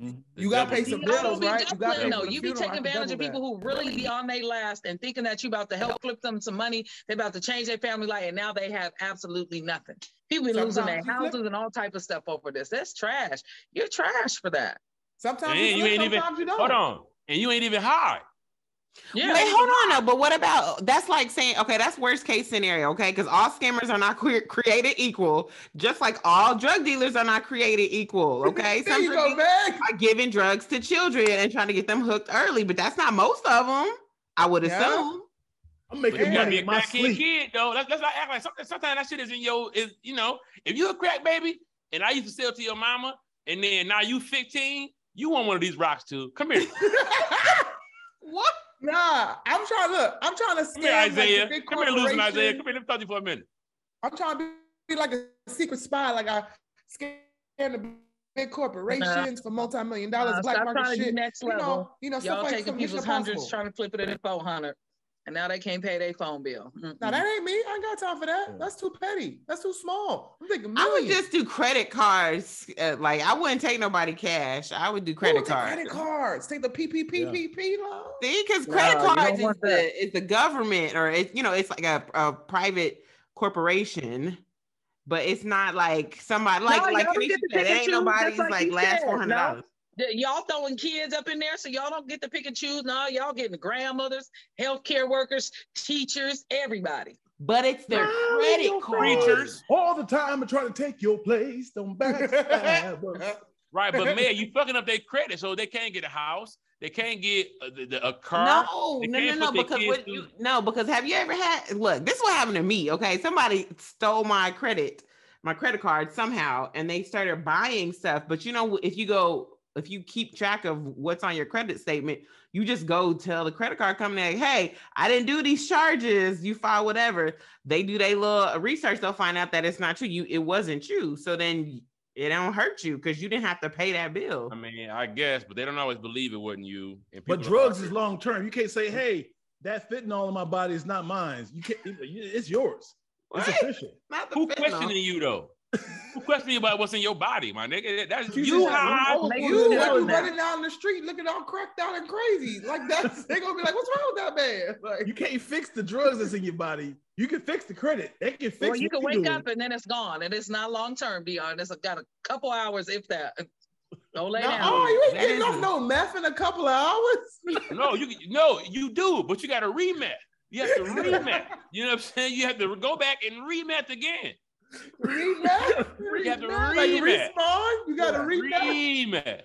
Mm-hmm. You gotta pay some bills, right? You gotta no, you be taking advantage of people who really be on their last and thinking that you about to help flip them some money. They're about to change their family life, and now they have absolutely nothing. People be losing their houses and all type of stuff over this. That's trash. You're trash for that. Sometimes you, you ain't even. You hold on, and you ain't even high. Yeah. Wait, hold on though. But what about that's like saying, okay, that's worst case scenario, okay? Because all scammers are not cre- created equal, just like all drug dealers are not created equal, okay? Some you go, are giving drugs to children and trying to get them hooked early, but that's not most of them. I would yeah. assume. I'm making money in my sleep. kid though. Let's, let's not act like something. Sometimes that shit is in your is you know. If you a crack baby and I used to sell to your mama, and then now you 15, you want one of these rocks too. Come here. what? Nah, I'm trying to look. I'm trying to scam Come here, Isaiah. Like Come here, losing Isaiah. Come here, let me talk to you for a minute. I'm trying to be like a secret spy, like I scam the big corporations uh-huh. for multi-million dollars, uh, black market shit. Next level. You know, you know, Y'all taking people's hundreds, trying to flip it in four hundred. And now they can't pay their phone bill. Mm-mm. Now that ain't me. I ain't got time for that. That's too petty. That's too small. I'm thinking millions. I would just do credit cards. Uh, like I wouldn't take nobody cash. I would do credit cards. Credit cards. Take the PPPPP yeah. loan. See, because credit cards is the, is the government or it's you know it's like a, a private corporation but it's not like somebody like no, like Kanisha said, it ain't nobody's like, like last four hundred dollars. No. Y'all throwing kids up in there, so y'all don't get to pick and choose. No, y'all getting the grandmothers, healthcare workers, teachers, everybody. But it's their no, credit creatures All the time, I'm trying to take your place. Don't backstab Right, but man, you fucking up their credit, so they can't get a house. They can't get uh, a, a, a car. No, no, no, no. Because what you no, because have you ever had? Look, this is what happened to me. Okay, somebody stole my credit, my credit card somehow, and they started buying stuff. But you know, if you go, if you keep track of what's on your credit statement, you just go tell the credit card company, like, "Hey, I didn't do these charges. You file whatever." They do their little research. They'll find out that it's not true. You, it wasn't you. So then it don't hurt you because you didn't have to pay that bill. I mean, I guess, but they don't always believe it wasn't you. but drugs is long term. You can't say, mm. "Hey, that fentanyl in my body is not mine." You can't. It's yours. What? It's official. Who fentanyl. questioning you though? Who questioning you about what's in your body, my nigga? That's you. You, you, you, you running down the street looking all cracked out and crazy. Like that's they gonna be like, "What's wrong with that man?" Like you can't fix the drugs that's in your body. You can fix the credit. They can fix. Well, you can wake up and then it's gone, and it's not long term, Dion. It's got a couple hours, if that. Don't lay now, down. Oh, you ain't getting off no meth in a couple of hours. no, you no, you do, but you got to remet. You have to remet. You know what I'm saying? You have to go back and remet again. Remet. you have to remet. Like respawn. You got to remet. Remet.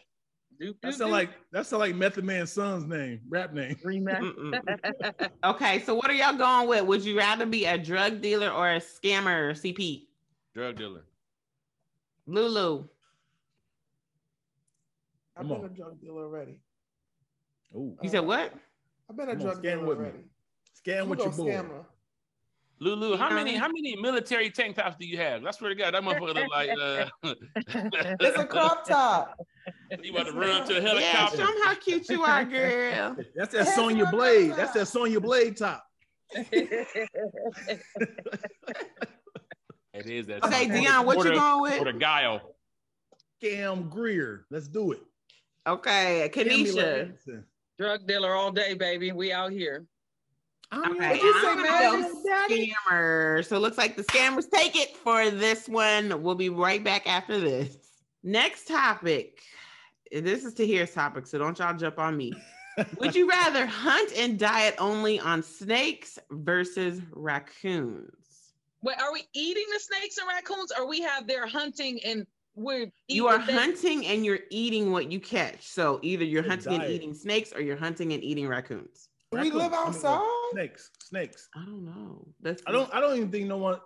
That sound like that sound like Method Man's son's name, rap name. okay, so what are y'all going with? Would you rather be a drug dealer or a scammer, CP? Drug dealer. Lulu. I've been a drug dealer already. Oh, you said what? I've been a drug dealer already. Scam with your boy. Scammer. Lulu, how many how many military tank tops do you have? I swear to God, that motherfucker look like uh it's a crop top. You about to run to a helicopter. Yeah, show them how cute you are, girl. That's that Sonya Blade. That's that Sonya Blade top. it is that. Okay, Dion, what you going with? For the guile. Cam Greer. Let's do it. Okay, Kanisha. Drug dealer all day, baby. We out here. Okay, you say, man? Scammer. So it looks like the scammers take it for this one. We'll be right back after this. Next topic. This is Tahir's topic, so don't y'all jump on me. Would you rather hunt and diet only on snakes versus raccoons? Wait, are we eating the snakes and raccoons, or we have their hunting and we're you are hunting and you're eating what you catch. So either you're hunting and eating snakes, or you're hunting and eating raccoons. We live outside. snakes, snakes. I don't know. That's I don't. I don't even think no one.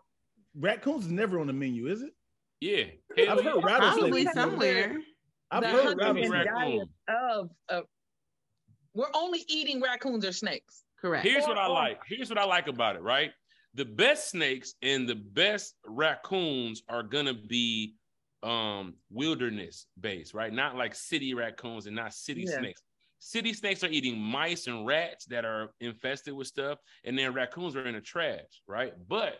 Raccoons is never on the menu, is it? Yeah, I've heard Probably somewhere. I've heard rattlesnakes. Of, of, we're only eating raccoons or snakes. Correct. Here's what I like. Here's what I like about it. Right, the best snakes and the best raccoons are gonna be um wilderness based, right? Not like city raccoons and not city yeah. snakes. City snakes are eating mice and rats that are infested with stuff, and then raccoons are in the trash, right? But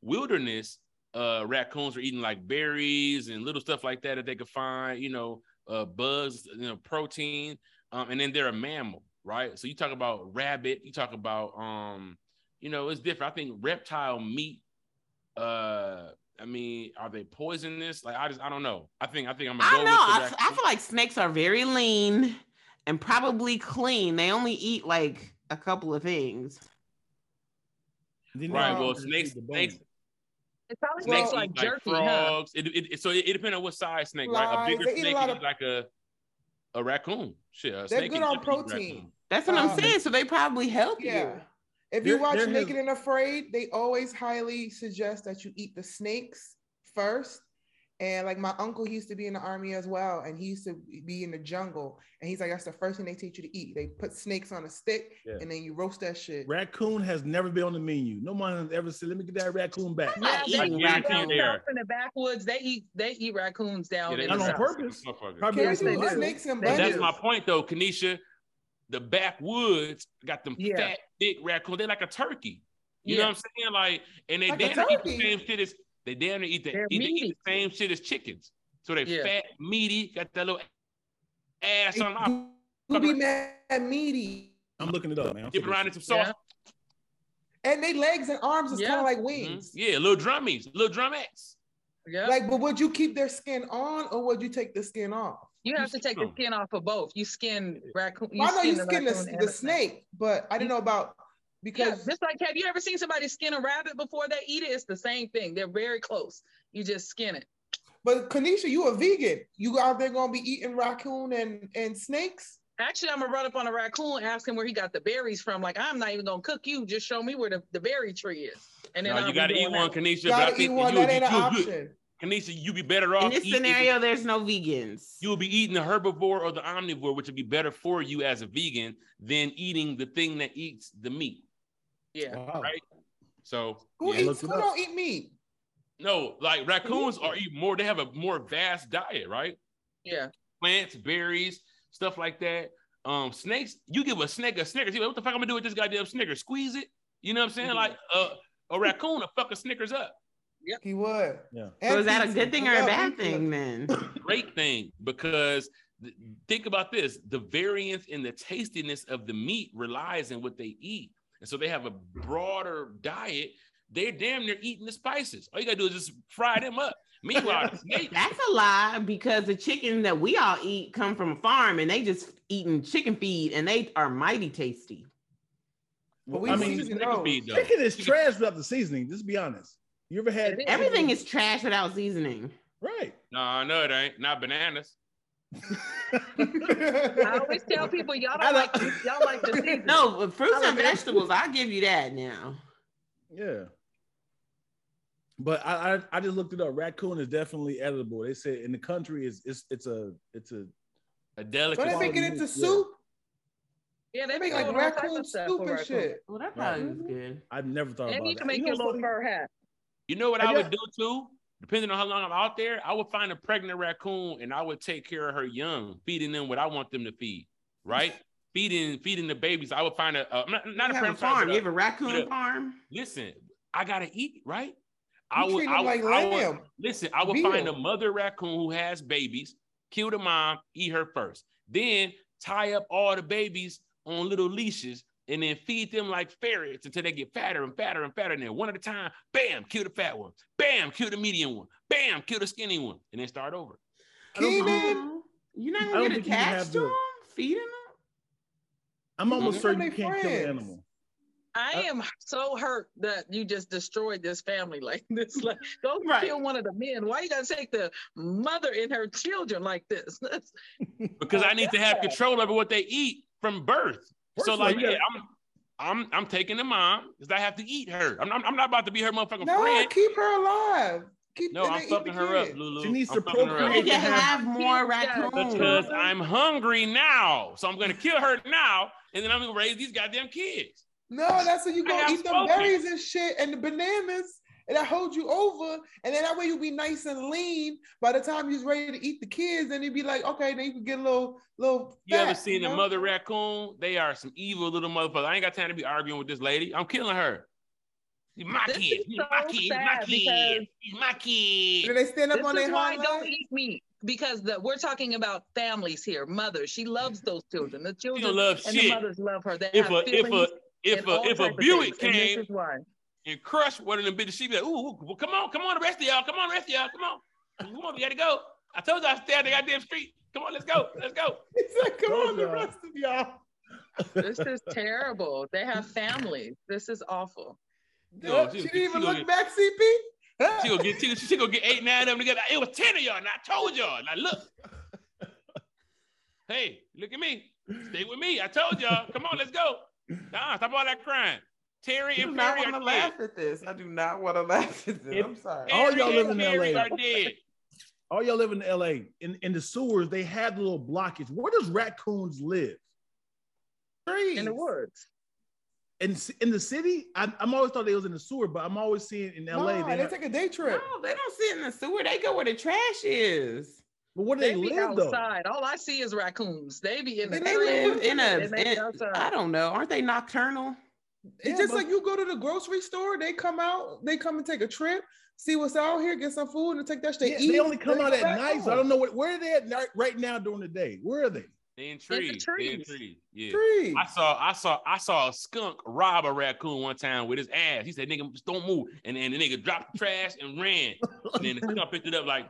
wilderness uh, raccoons are eating like berries and little stuff like that that they could find, you know, uh, bugs, you know, protein, um, and then they're a mammal, right? So you talk about rabbit, you talk about, um, you know, it's different. I think reptile meat. Uh, I mean, are they poisonous? Like, I just, I don't know. I think, I think I'm. Gonna I know. I, I feel like snakes are very lean and probably clean. They only eat like a couple of things. Right. Well, snakes, snakes, it probably snakes like, like jerky, frogs. Huh? It, it, so it, it depends on what size snake, right? A bigger snake is of... like a a raccoon. Shit, a they're good on protein. That's what um, I'm saying. So they probably help yeah. you. If you watch Naked and Afraid, they always highly suggest that you eat the snakes first and like my uncle, he used to be in the army as well, and he used to be in the jungle. And he's like, that's the first thing they teach you to eat. They put snakes on a stick, yeah. and then you roast that shit. Raccoon has never been on the menu. No one has ever said, "Let me get that raccoon back." Yeah, they eat raccoon there in the backwoods. They eat they eat raccoons down. Yeah, on purpose. Probably yes, they snakes and That's my point, though, Kanisha. The backwoods got them Yeah. fat, big raccoons. They're like a turkey. You Yeah. know what I'm saying? Like, and they Like damn eat the same shit as they damn near eat the, eat, they eat meaty. the same shit as chickens. So they Yeah. fat, meaty, got that little ass on top, Who be mad meaty? I'm looking it up, man. I'm dipping around in it some Yeah. sauce. And they legs and arms is Yeah. kind of like Mhm. wings. Yeah, little drummies, little drumettes. Yeah. Like, but would you keep their skin on or would you take the skin off? You have to take the skin off of both. You skin raccoon. You Well, I know you skin the, raccoon and the snake, but I didn't know about Yeah, because just like have you ever seen somebody skin a rabbit before they eat it? It's the same thing. They're very close. You just skin it. but Kanisha, you a vegan. You out there gonna be eating raccoon and, and snakes? Actually, I'm gonna run up on a raccoon, and ask him where he got the berries from. Like, I'm not even gonna cook you. Just show me where the, the berry tree is. And then No, you gotta eat one. Kanisha. But I Gotta eat think one. you, That ain't an you, you, option. Kanisha, you'd be better off. In this eating- scenario, there's no vegans. you will be eating the herbivore or the omnivore, which would be better for you as a vegan than eating the thing that eats the meat. Yeah. Wow. Right. So Who yeah. eats? Who don't eat meat? no, like raccoons are eat more. They have a more vast diet, right? Yeah. Plants, berries, stuff like that. Um, snakes. You give a snake a Snickers. like, What the fuck I'm gonna do with this goddamn Snickers? Squeeze it. You know what I'm saying? Mhm. Like uh, a raccoon, a fucking Snickers up. He would. Yeah. So is that a good thing or a bad thing then? great thing because th- think about this the variance in the tastiness of the meat relies in what they eat and so they have a broader diet they're damn near eating the spices all you gotta do is just fry them up meanwhile That's a lie because the chicken that we all eat come from a farm and they just eating chicken feed and they are mighty tasty. But we I season mean, chicken those. feed, chicken is trash without the seasoning. Just be honest. You ever had It is. Everything is trash without seasoning. right? no no it ain't not bananas I always tell people y'all don't like y'all like the season. No, but fruits I and like that. vegetables, I'll give you that now. Yeah. But I, I I just looked it up. Raccoon is definitely edible. They said in the country is it's it's a it's a a So delicate they make it into Yeah. soup. Yeah, They they make like all types raccoon soup for and raccoon. shit. Well, that probably was good. I've never thought And about you can that. make You your little fur hat. You know what I i would do too depending on how long i'm out there i would find a pregnant raccoon and i would take care of her young feeding them what i want them to feed right feeding feeding the babies. i would find a uh, not, not a a pregnant farm. You have a raccoon a- farm. listen, I gotta eat, right? You I would, I would, like I would- listen, I would find a mother raccoon who has babies, kill the mom, eat her first, then tie up all the babies on little leashes and then feed them like ferrets until they get fatter and fatter and fatter. And then one at a time, bam, kill the fat one, bam, kill the medium one, bam, kill the skinny one, and then start over. I Keenan. You're not I gonna don't get think you can have attached to them, feeding them. I'm almost certain you can't kill an animal. I Uh, am so hurt that you just destroyed this family like this. Like, go Right. kill one of the men. Why you gotta take the mother and her children like this? Because I need to have control over what they eat from birth. First so like, gotta- yeah, I'm. I'm I'm taking the mom because I have to eat her. I'm, I'm, I'm not about to be her motherfucking No, friend. keep her alive. Keep No, I'm they eat the fucking her up. Lulu. She needs I'm to fucking her up. They procreate. can have- have more Yeah, raccoons. Because I'm hungry now. So I'm gonna kill her now, and then I'm gonna raise these goddamn kids. No, that's what you I go have eat the berries and shit and the bananas, and that hold you over. And then that way you'll be nice and lean. By the time you're ready to eat the kids, then you'd be like, okay, then you can get a little, little. You ever seen you a mother raccoon? They are some evil little motherfuckers. I ain't got time to be arguing with this lady. I'm killing her. He's my This kid. is He's so my kid. He's my sad kid. He's my And kid. then they stand up this on their why I hind don't legs. eat meat because the, we're talking about families here. Mother, she loves those children. The children love and the shit. mothers love her. They If have a if a if a if a Buick things, and came This is why. And Crush, one of them bitches, she'd be like, ooh, ooh, well, come on, come on, the rest of y'all, come on, the rest of y'all, come on. Come on, we gotta go. I told you I stay on the goddamn street. Come on, let's go. Let's go. He said, "Come Oh, on, the rest of y'all." This is terrible. They have families. This is awful. Yo, Yep, she- she she didn't even gonna look get- back, CP. She gonna get she, she gonna get eight, nine of them together. It was ten of y'all, and I told y'all. Now look. hey, look at me. Stay with me. I told y'all. Come on, let's go. Nah, stop all that crying. Terry I do and not want are to dead. laugh at this. I do not want to laugh at this. If- I'm sorry. All y'all live in Perry LA. Are dead. All y'all live in LA. In in the sewers, they have the little blockage. Where does raccoons live? Trees. In the woods. In in the city? I, I'm always thought they was in the sewer, but I'm always seeing in LA. No, they they take a day trip. No, they don't sit in the sewer. They go where the trash is. But where they, They be live though? outside. All I see is raccoons. They be in the They trees, live in a. and they be in- outside. I don't know. Aren't they nocturnal? It's Yeah, just but- like you go to the grocery store, they come out, they come and take a trip, see what's out here, get some food, and take that shit. Yeah, eat, they only come out at night. So I don't know what, where are they at night, right now during the day. Where are they? They in trees. They in trees. trees. Yeah. Tree. I saw, I saw, I saw a skunk rob a raccoon one time with his ass. He said, "Nigga, just don't move," and then the nigga dropped the trash and ran. And then the skunk picked it up like,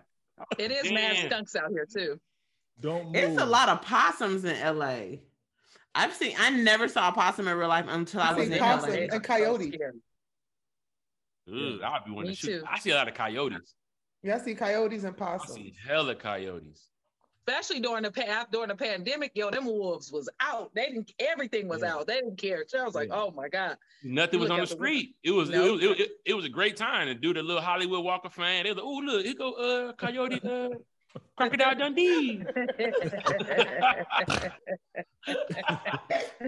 It is mad skunks out here too. Don't move. It's a lot of possums in LA. I've seen. I never saw a possum in real life until I I was seen in possum LA. and coyote. Ugh, I'd be one to shoot. too. I see a lot of coyotes. Yeah, I see coyotes and I possums. see hella coyotes. Especially during the pa- during the pandemic, yo, them wolves was out. They didn't. Everything was Yeah. out. They didn't care. So I was like, Yeah. oh my god. Nothing was on the out the street. It was, No. it, was it, it, it was a great time to do the little Hollywood Walk of Fame. They was like, oh look, here go uh coyote uh crocodile Dundee.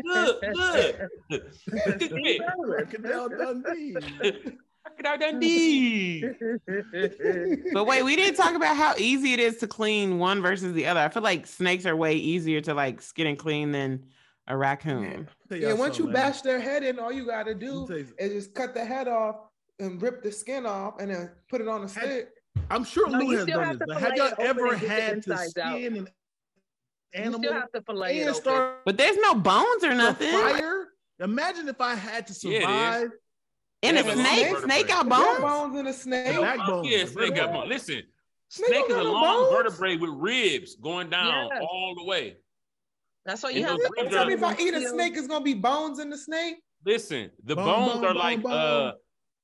Look, look. Look at this. Crocodile Dundee. Crocodile Dundee. But wait, we didn't talk about how easy it is to clean one versus the other. I feel like snakes are way easier to like skin and clean than a raccoon. Tell Yeah, y'all once you man. bash their head in, all you gotta do you- is just cut the head off and rip the skin off and then put it on a Had- stick. I'm sure No, Lou has done have this, but have y'all ever and get the had to insides out. skin an You animal still have to fillet and open. start But there's no bones or nothing. fire? Imagine if I had to Yeah, it is. survive. In a snake, snake got bones. bones in a snake. backbone. Yeah, snake got vertebrae. bone. Listen, Snake snake is a long bones. vertebrae with ribs going down Yes. all the way. That's why And you have to. ribs Tell me if I eat a snake, it's gonna be bones in the snake. Listen, the Bone, bones bone, are bone, like bone. uh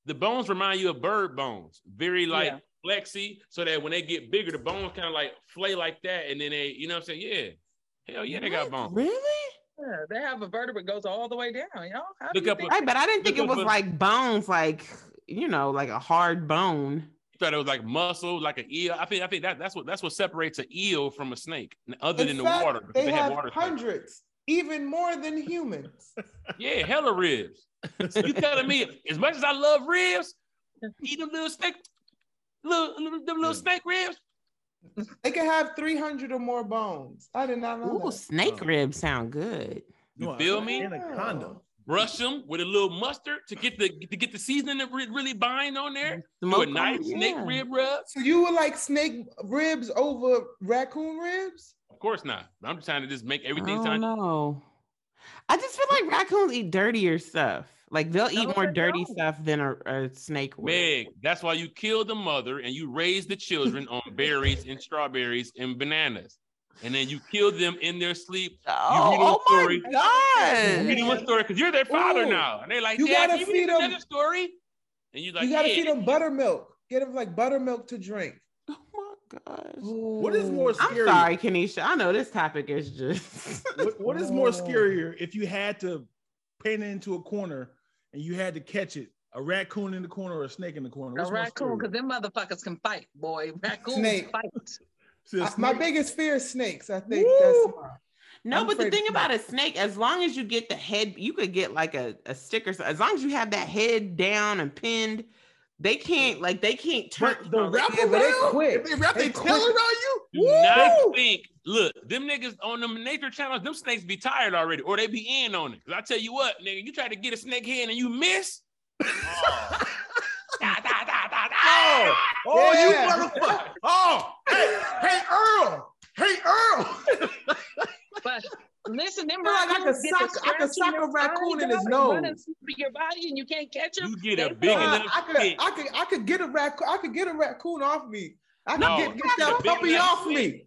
the bones remind you of bird bones. Very like Yeah. Flexy, so that when they get bigger, the bones kind of like flay like that, and then they, you know what I'm saying? Yeah. Hell yeah, they got bones. Really? Yeah, they have a vertebrae goes all the way down. Y'all How do Look up think- Right, but I didn't think it was a- like bones, like you know, like a hard bone. You thought it was like muscle, like an eel. I think I think that that's what that's what separates an eel from a snake, other In than the water. they, They, have have water. snakes. hundreds, even more than humans. Yeah, hella ribs. So you telling me as much as I love ribs, eat them little snake, little, little them little mm. snake ribs. They can have 300 or more bones. I did not know Ooh, that. snake Oh. ribs sound good. You No, feel an me? Anaconda. Brush them with a little mustard to get the to get the seasoning to re- really bind on there. Do a Smoke 'em, nice snake rib rub. So you would like snake ribs over raccoon ribs? Of course not. I'm just trying to just make I everything don't sound. know. I just feel like raccoons eat dirtier stuff. Like they'll eat No, more dirty don't. stuff than a, a snake would. Meg, that's why you kill the mother and you raise the children on berries and strawberries and bananas. And then you kill them in their sleep. Oh, read 'em a oh my story. You god! read them a story because you're their father Ooh. now. And they're like, You Dad, gotta you feed me 'em- another story? And you're like, you gotta yeah. feed them buttermilk. Get them like buttermilk to drink. Oh my gosh! What is more Ooh. I'm sorry, Kanisha. I know this topic is just. What, what is more scarier if you had to paint it into a corner and you had to catch it? A raccoon in the corner or a snake in the corner? A What's more raccoon, because them motherfuckers can fight, boy. Raccoons Snake. fight. See, a I- my biggest fear is snakes. I think Woo! that's mine. No, I'm but the thing about a snake, as long as you get the head, you could get like a, a sticker. So as long as you have that head down and pinned, they can't like they can't turn. But the you know, they- wrap Yeah, but they around, quick. if they wrap They their tail around you, Do not think. Look, them niggas on them nature channels, them snakes be tired already, or they be in on it. Cause I tell you what, nigga, you try to get a snake head and you miss. Oh. Da, da, da, da, da. Oh, oh, Yeah. you motherfucker! Oh, hey, hey, Earl, hey, Earl. But listen, them feel like I raccoons could sock- I could scratching sock a raccoon in his dog, and running nose. your body and you can't catch them. You get a big fight. Uh, enough I could. I could, I could get a raccoon. I could get a raccoon off me. I could No, get, get that got a big puppy off me.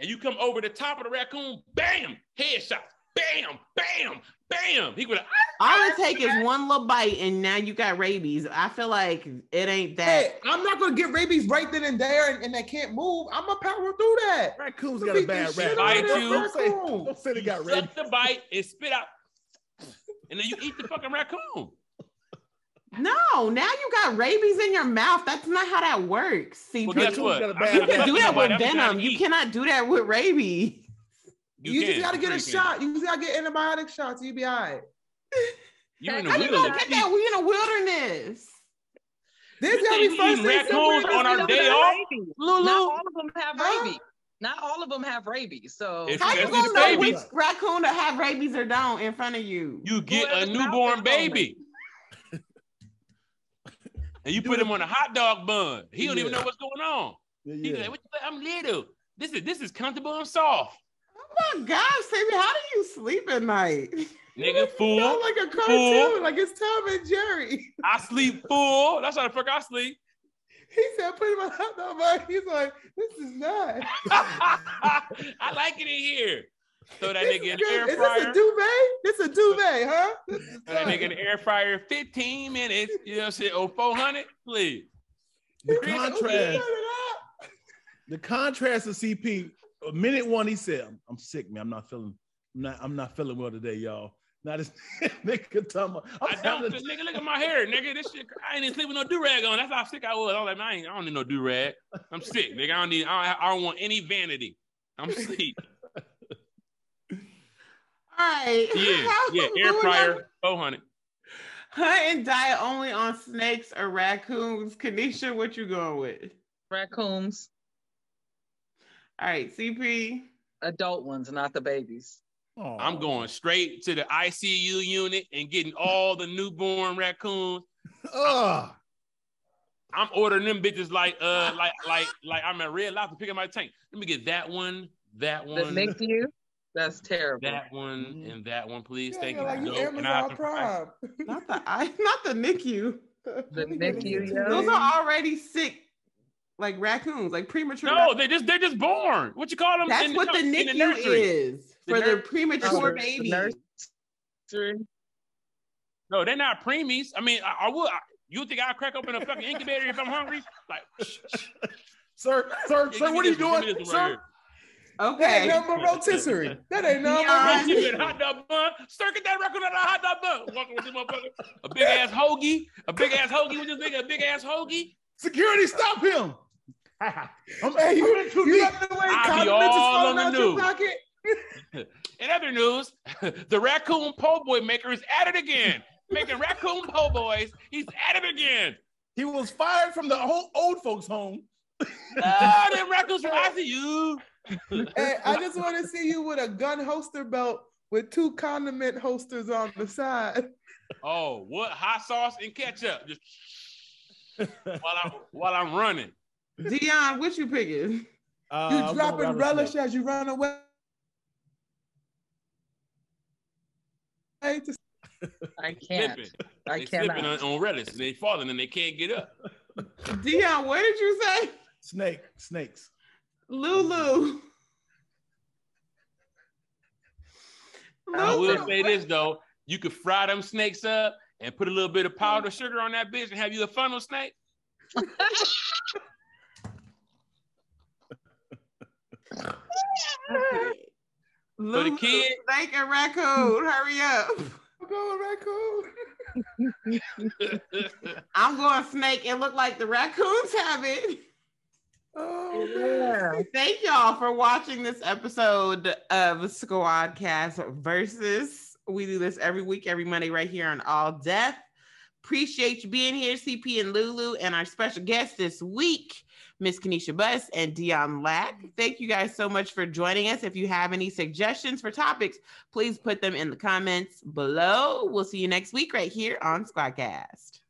and you come over the top of the raccoon, bam, headshot, bam, bam, bam. He would all it take is one little bite, and now you got rabies. I feel like it ain't that. Hey, I'm not gonna get rabies right then and there, and, and they can't move. I'm gonna power through that. Raccoons got a bad shit rap. out of Don't you. say, don't say they got suck the bite and spit out, and then you eat the fucking raccoon. No, now you got rabies in your mouth. That's not how that works. See, Well, you guess what? got a I bad you can do that with I'm trying to venom. You cannot do that with rabies. You, can. just gotta get a shot. You just gotta get antibiotic shots. You be all right. You in the How you gonna get that? We in a wilderness. This gotta be first raccoons on our day off. of them have rabies. Lulu. Not all of them have Huh? rabies. Not all of them have rabies. So If- How you gonna know baby. which raccoon to have rabies or don't in front of you? You get a Whoever's mouth newborn baby. and you put him on a hot dog bun. He don't even know what's going on. Yeah, He's like, I'm little. This is this is comfortable and soft. Oh my gosh, Sammy, how do you sleep at night? Nigga, fool. sound like a cartoon, like it's Tom and Jerry. I sleep full. That's how the fuck I sleep. He said, put him on hot dog bun. He's like, this is not. I like it in here. Throw that This nigga is in good. the air Is this a duvet? This a duvet, huh? Throw that nigga in the air fryer 15 minutes. You know what I'm saying? Oh, 400, please. The He said, "Oh, contrast, turn it up." the contrast of CP. Minute one, he said, "I'm, I'm sick, man. I'm not feeling. I'm not. I'm not feeling well today, y'all." Not this nigga talking. about, I'm don't, having- nigga. Look at my hair, nigga. This shit, I ain't even sleep with no do rag on. That's how sick I was. I was like, man, I, ain't, I don't need no do rag. I'm sick, nigga. I don't need. I don't, I don't want any vanity. I'm sick. All right. Yeah, yeah. who Air would fryer, 400. Hunt and diet only on snakes or raccoons. Kanisha, what you going with? raccoons, All right, CP. adult ones, not the babies. Aw. I'm going straight to the ICU unit and getting all the newborn raccoons. Ugh. I'm ordering them bitches like uh like like like I'm at Red Lobster picking my tank. Let me get that one, that one. The one, NICU, that's terrible. that one, and that one, please. Yeah, Thank you're you. like you I have Amazon Prime. Not the I, not the NICU. The NICU. Those are already sick, like raccoons, like premature. No, they just they're just born. What you call them? That's in what the in NICU nursery? is The for the nur- premature babies. nursery. No, they're not preemies. I mean, I, I would. I, you think I'll crack open a fucking incubator if I'm hungry? Like, Sir, sir, give sir, what are you doing, give me this one right sir? here. That Okay. ain't nothing but rotisserie. That ain't nothing but rotisserie. a hot dog bun. Sir, get that record on a hot dog bun. Walking with this motherfucker. A big ass hoagie. A big ass hoagie with this nigga. a big ass hoagie. Security, stop him. I'm, Hey, you, I'm in too you the way I'll be all on the news. In other news, the raccoon po' boy maker is at it again. Making raccoon po' boys. He's at it again. He was fired from the whole old folks' home. Ah, them raccoons from ICU. Hey, I just want to see you with a gun holster belt with two condiment holsters on the side. Oh, what hot sauce and ketchup? Just while I'm while I'm running. Dion, what you picking? Uh, You dropping relish rattlesnake. as you run away. Hey, to- I can't. Slipping. I They slipping on, on relish and they falling and they can't get up. Dion, what did you say? Snake, snakes. Lulu. I will say this though, you could fry them snakes up and put a little bit of powdered sugar on that bitch and have you a funnel snake. Lulu, kid- snake and raccoon, hurry up. I'm going raccoon. I'm going snake. It look like the raccoons have it. Oh Yeah. Thank y'all for watching this episode of Squadcast versus. We do this every week, every Monday, right here on All Def. Appreciate you being here, CP and Lulu, and our special guest this week, Miss Kanisha Bus and Dion Lack. Thank you guys so much for joining us. If you have any suggestions for topics, please put them in the comments below. We'll see you next week right here on Squadcast.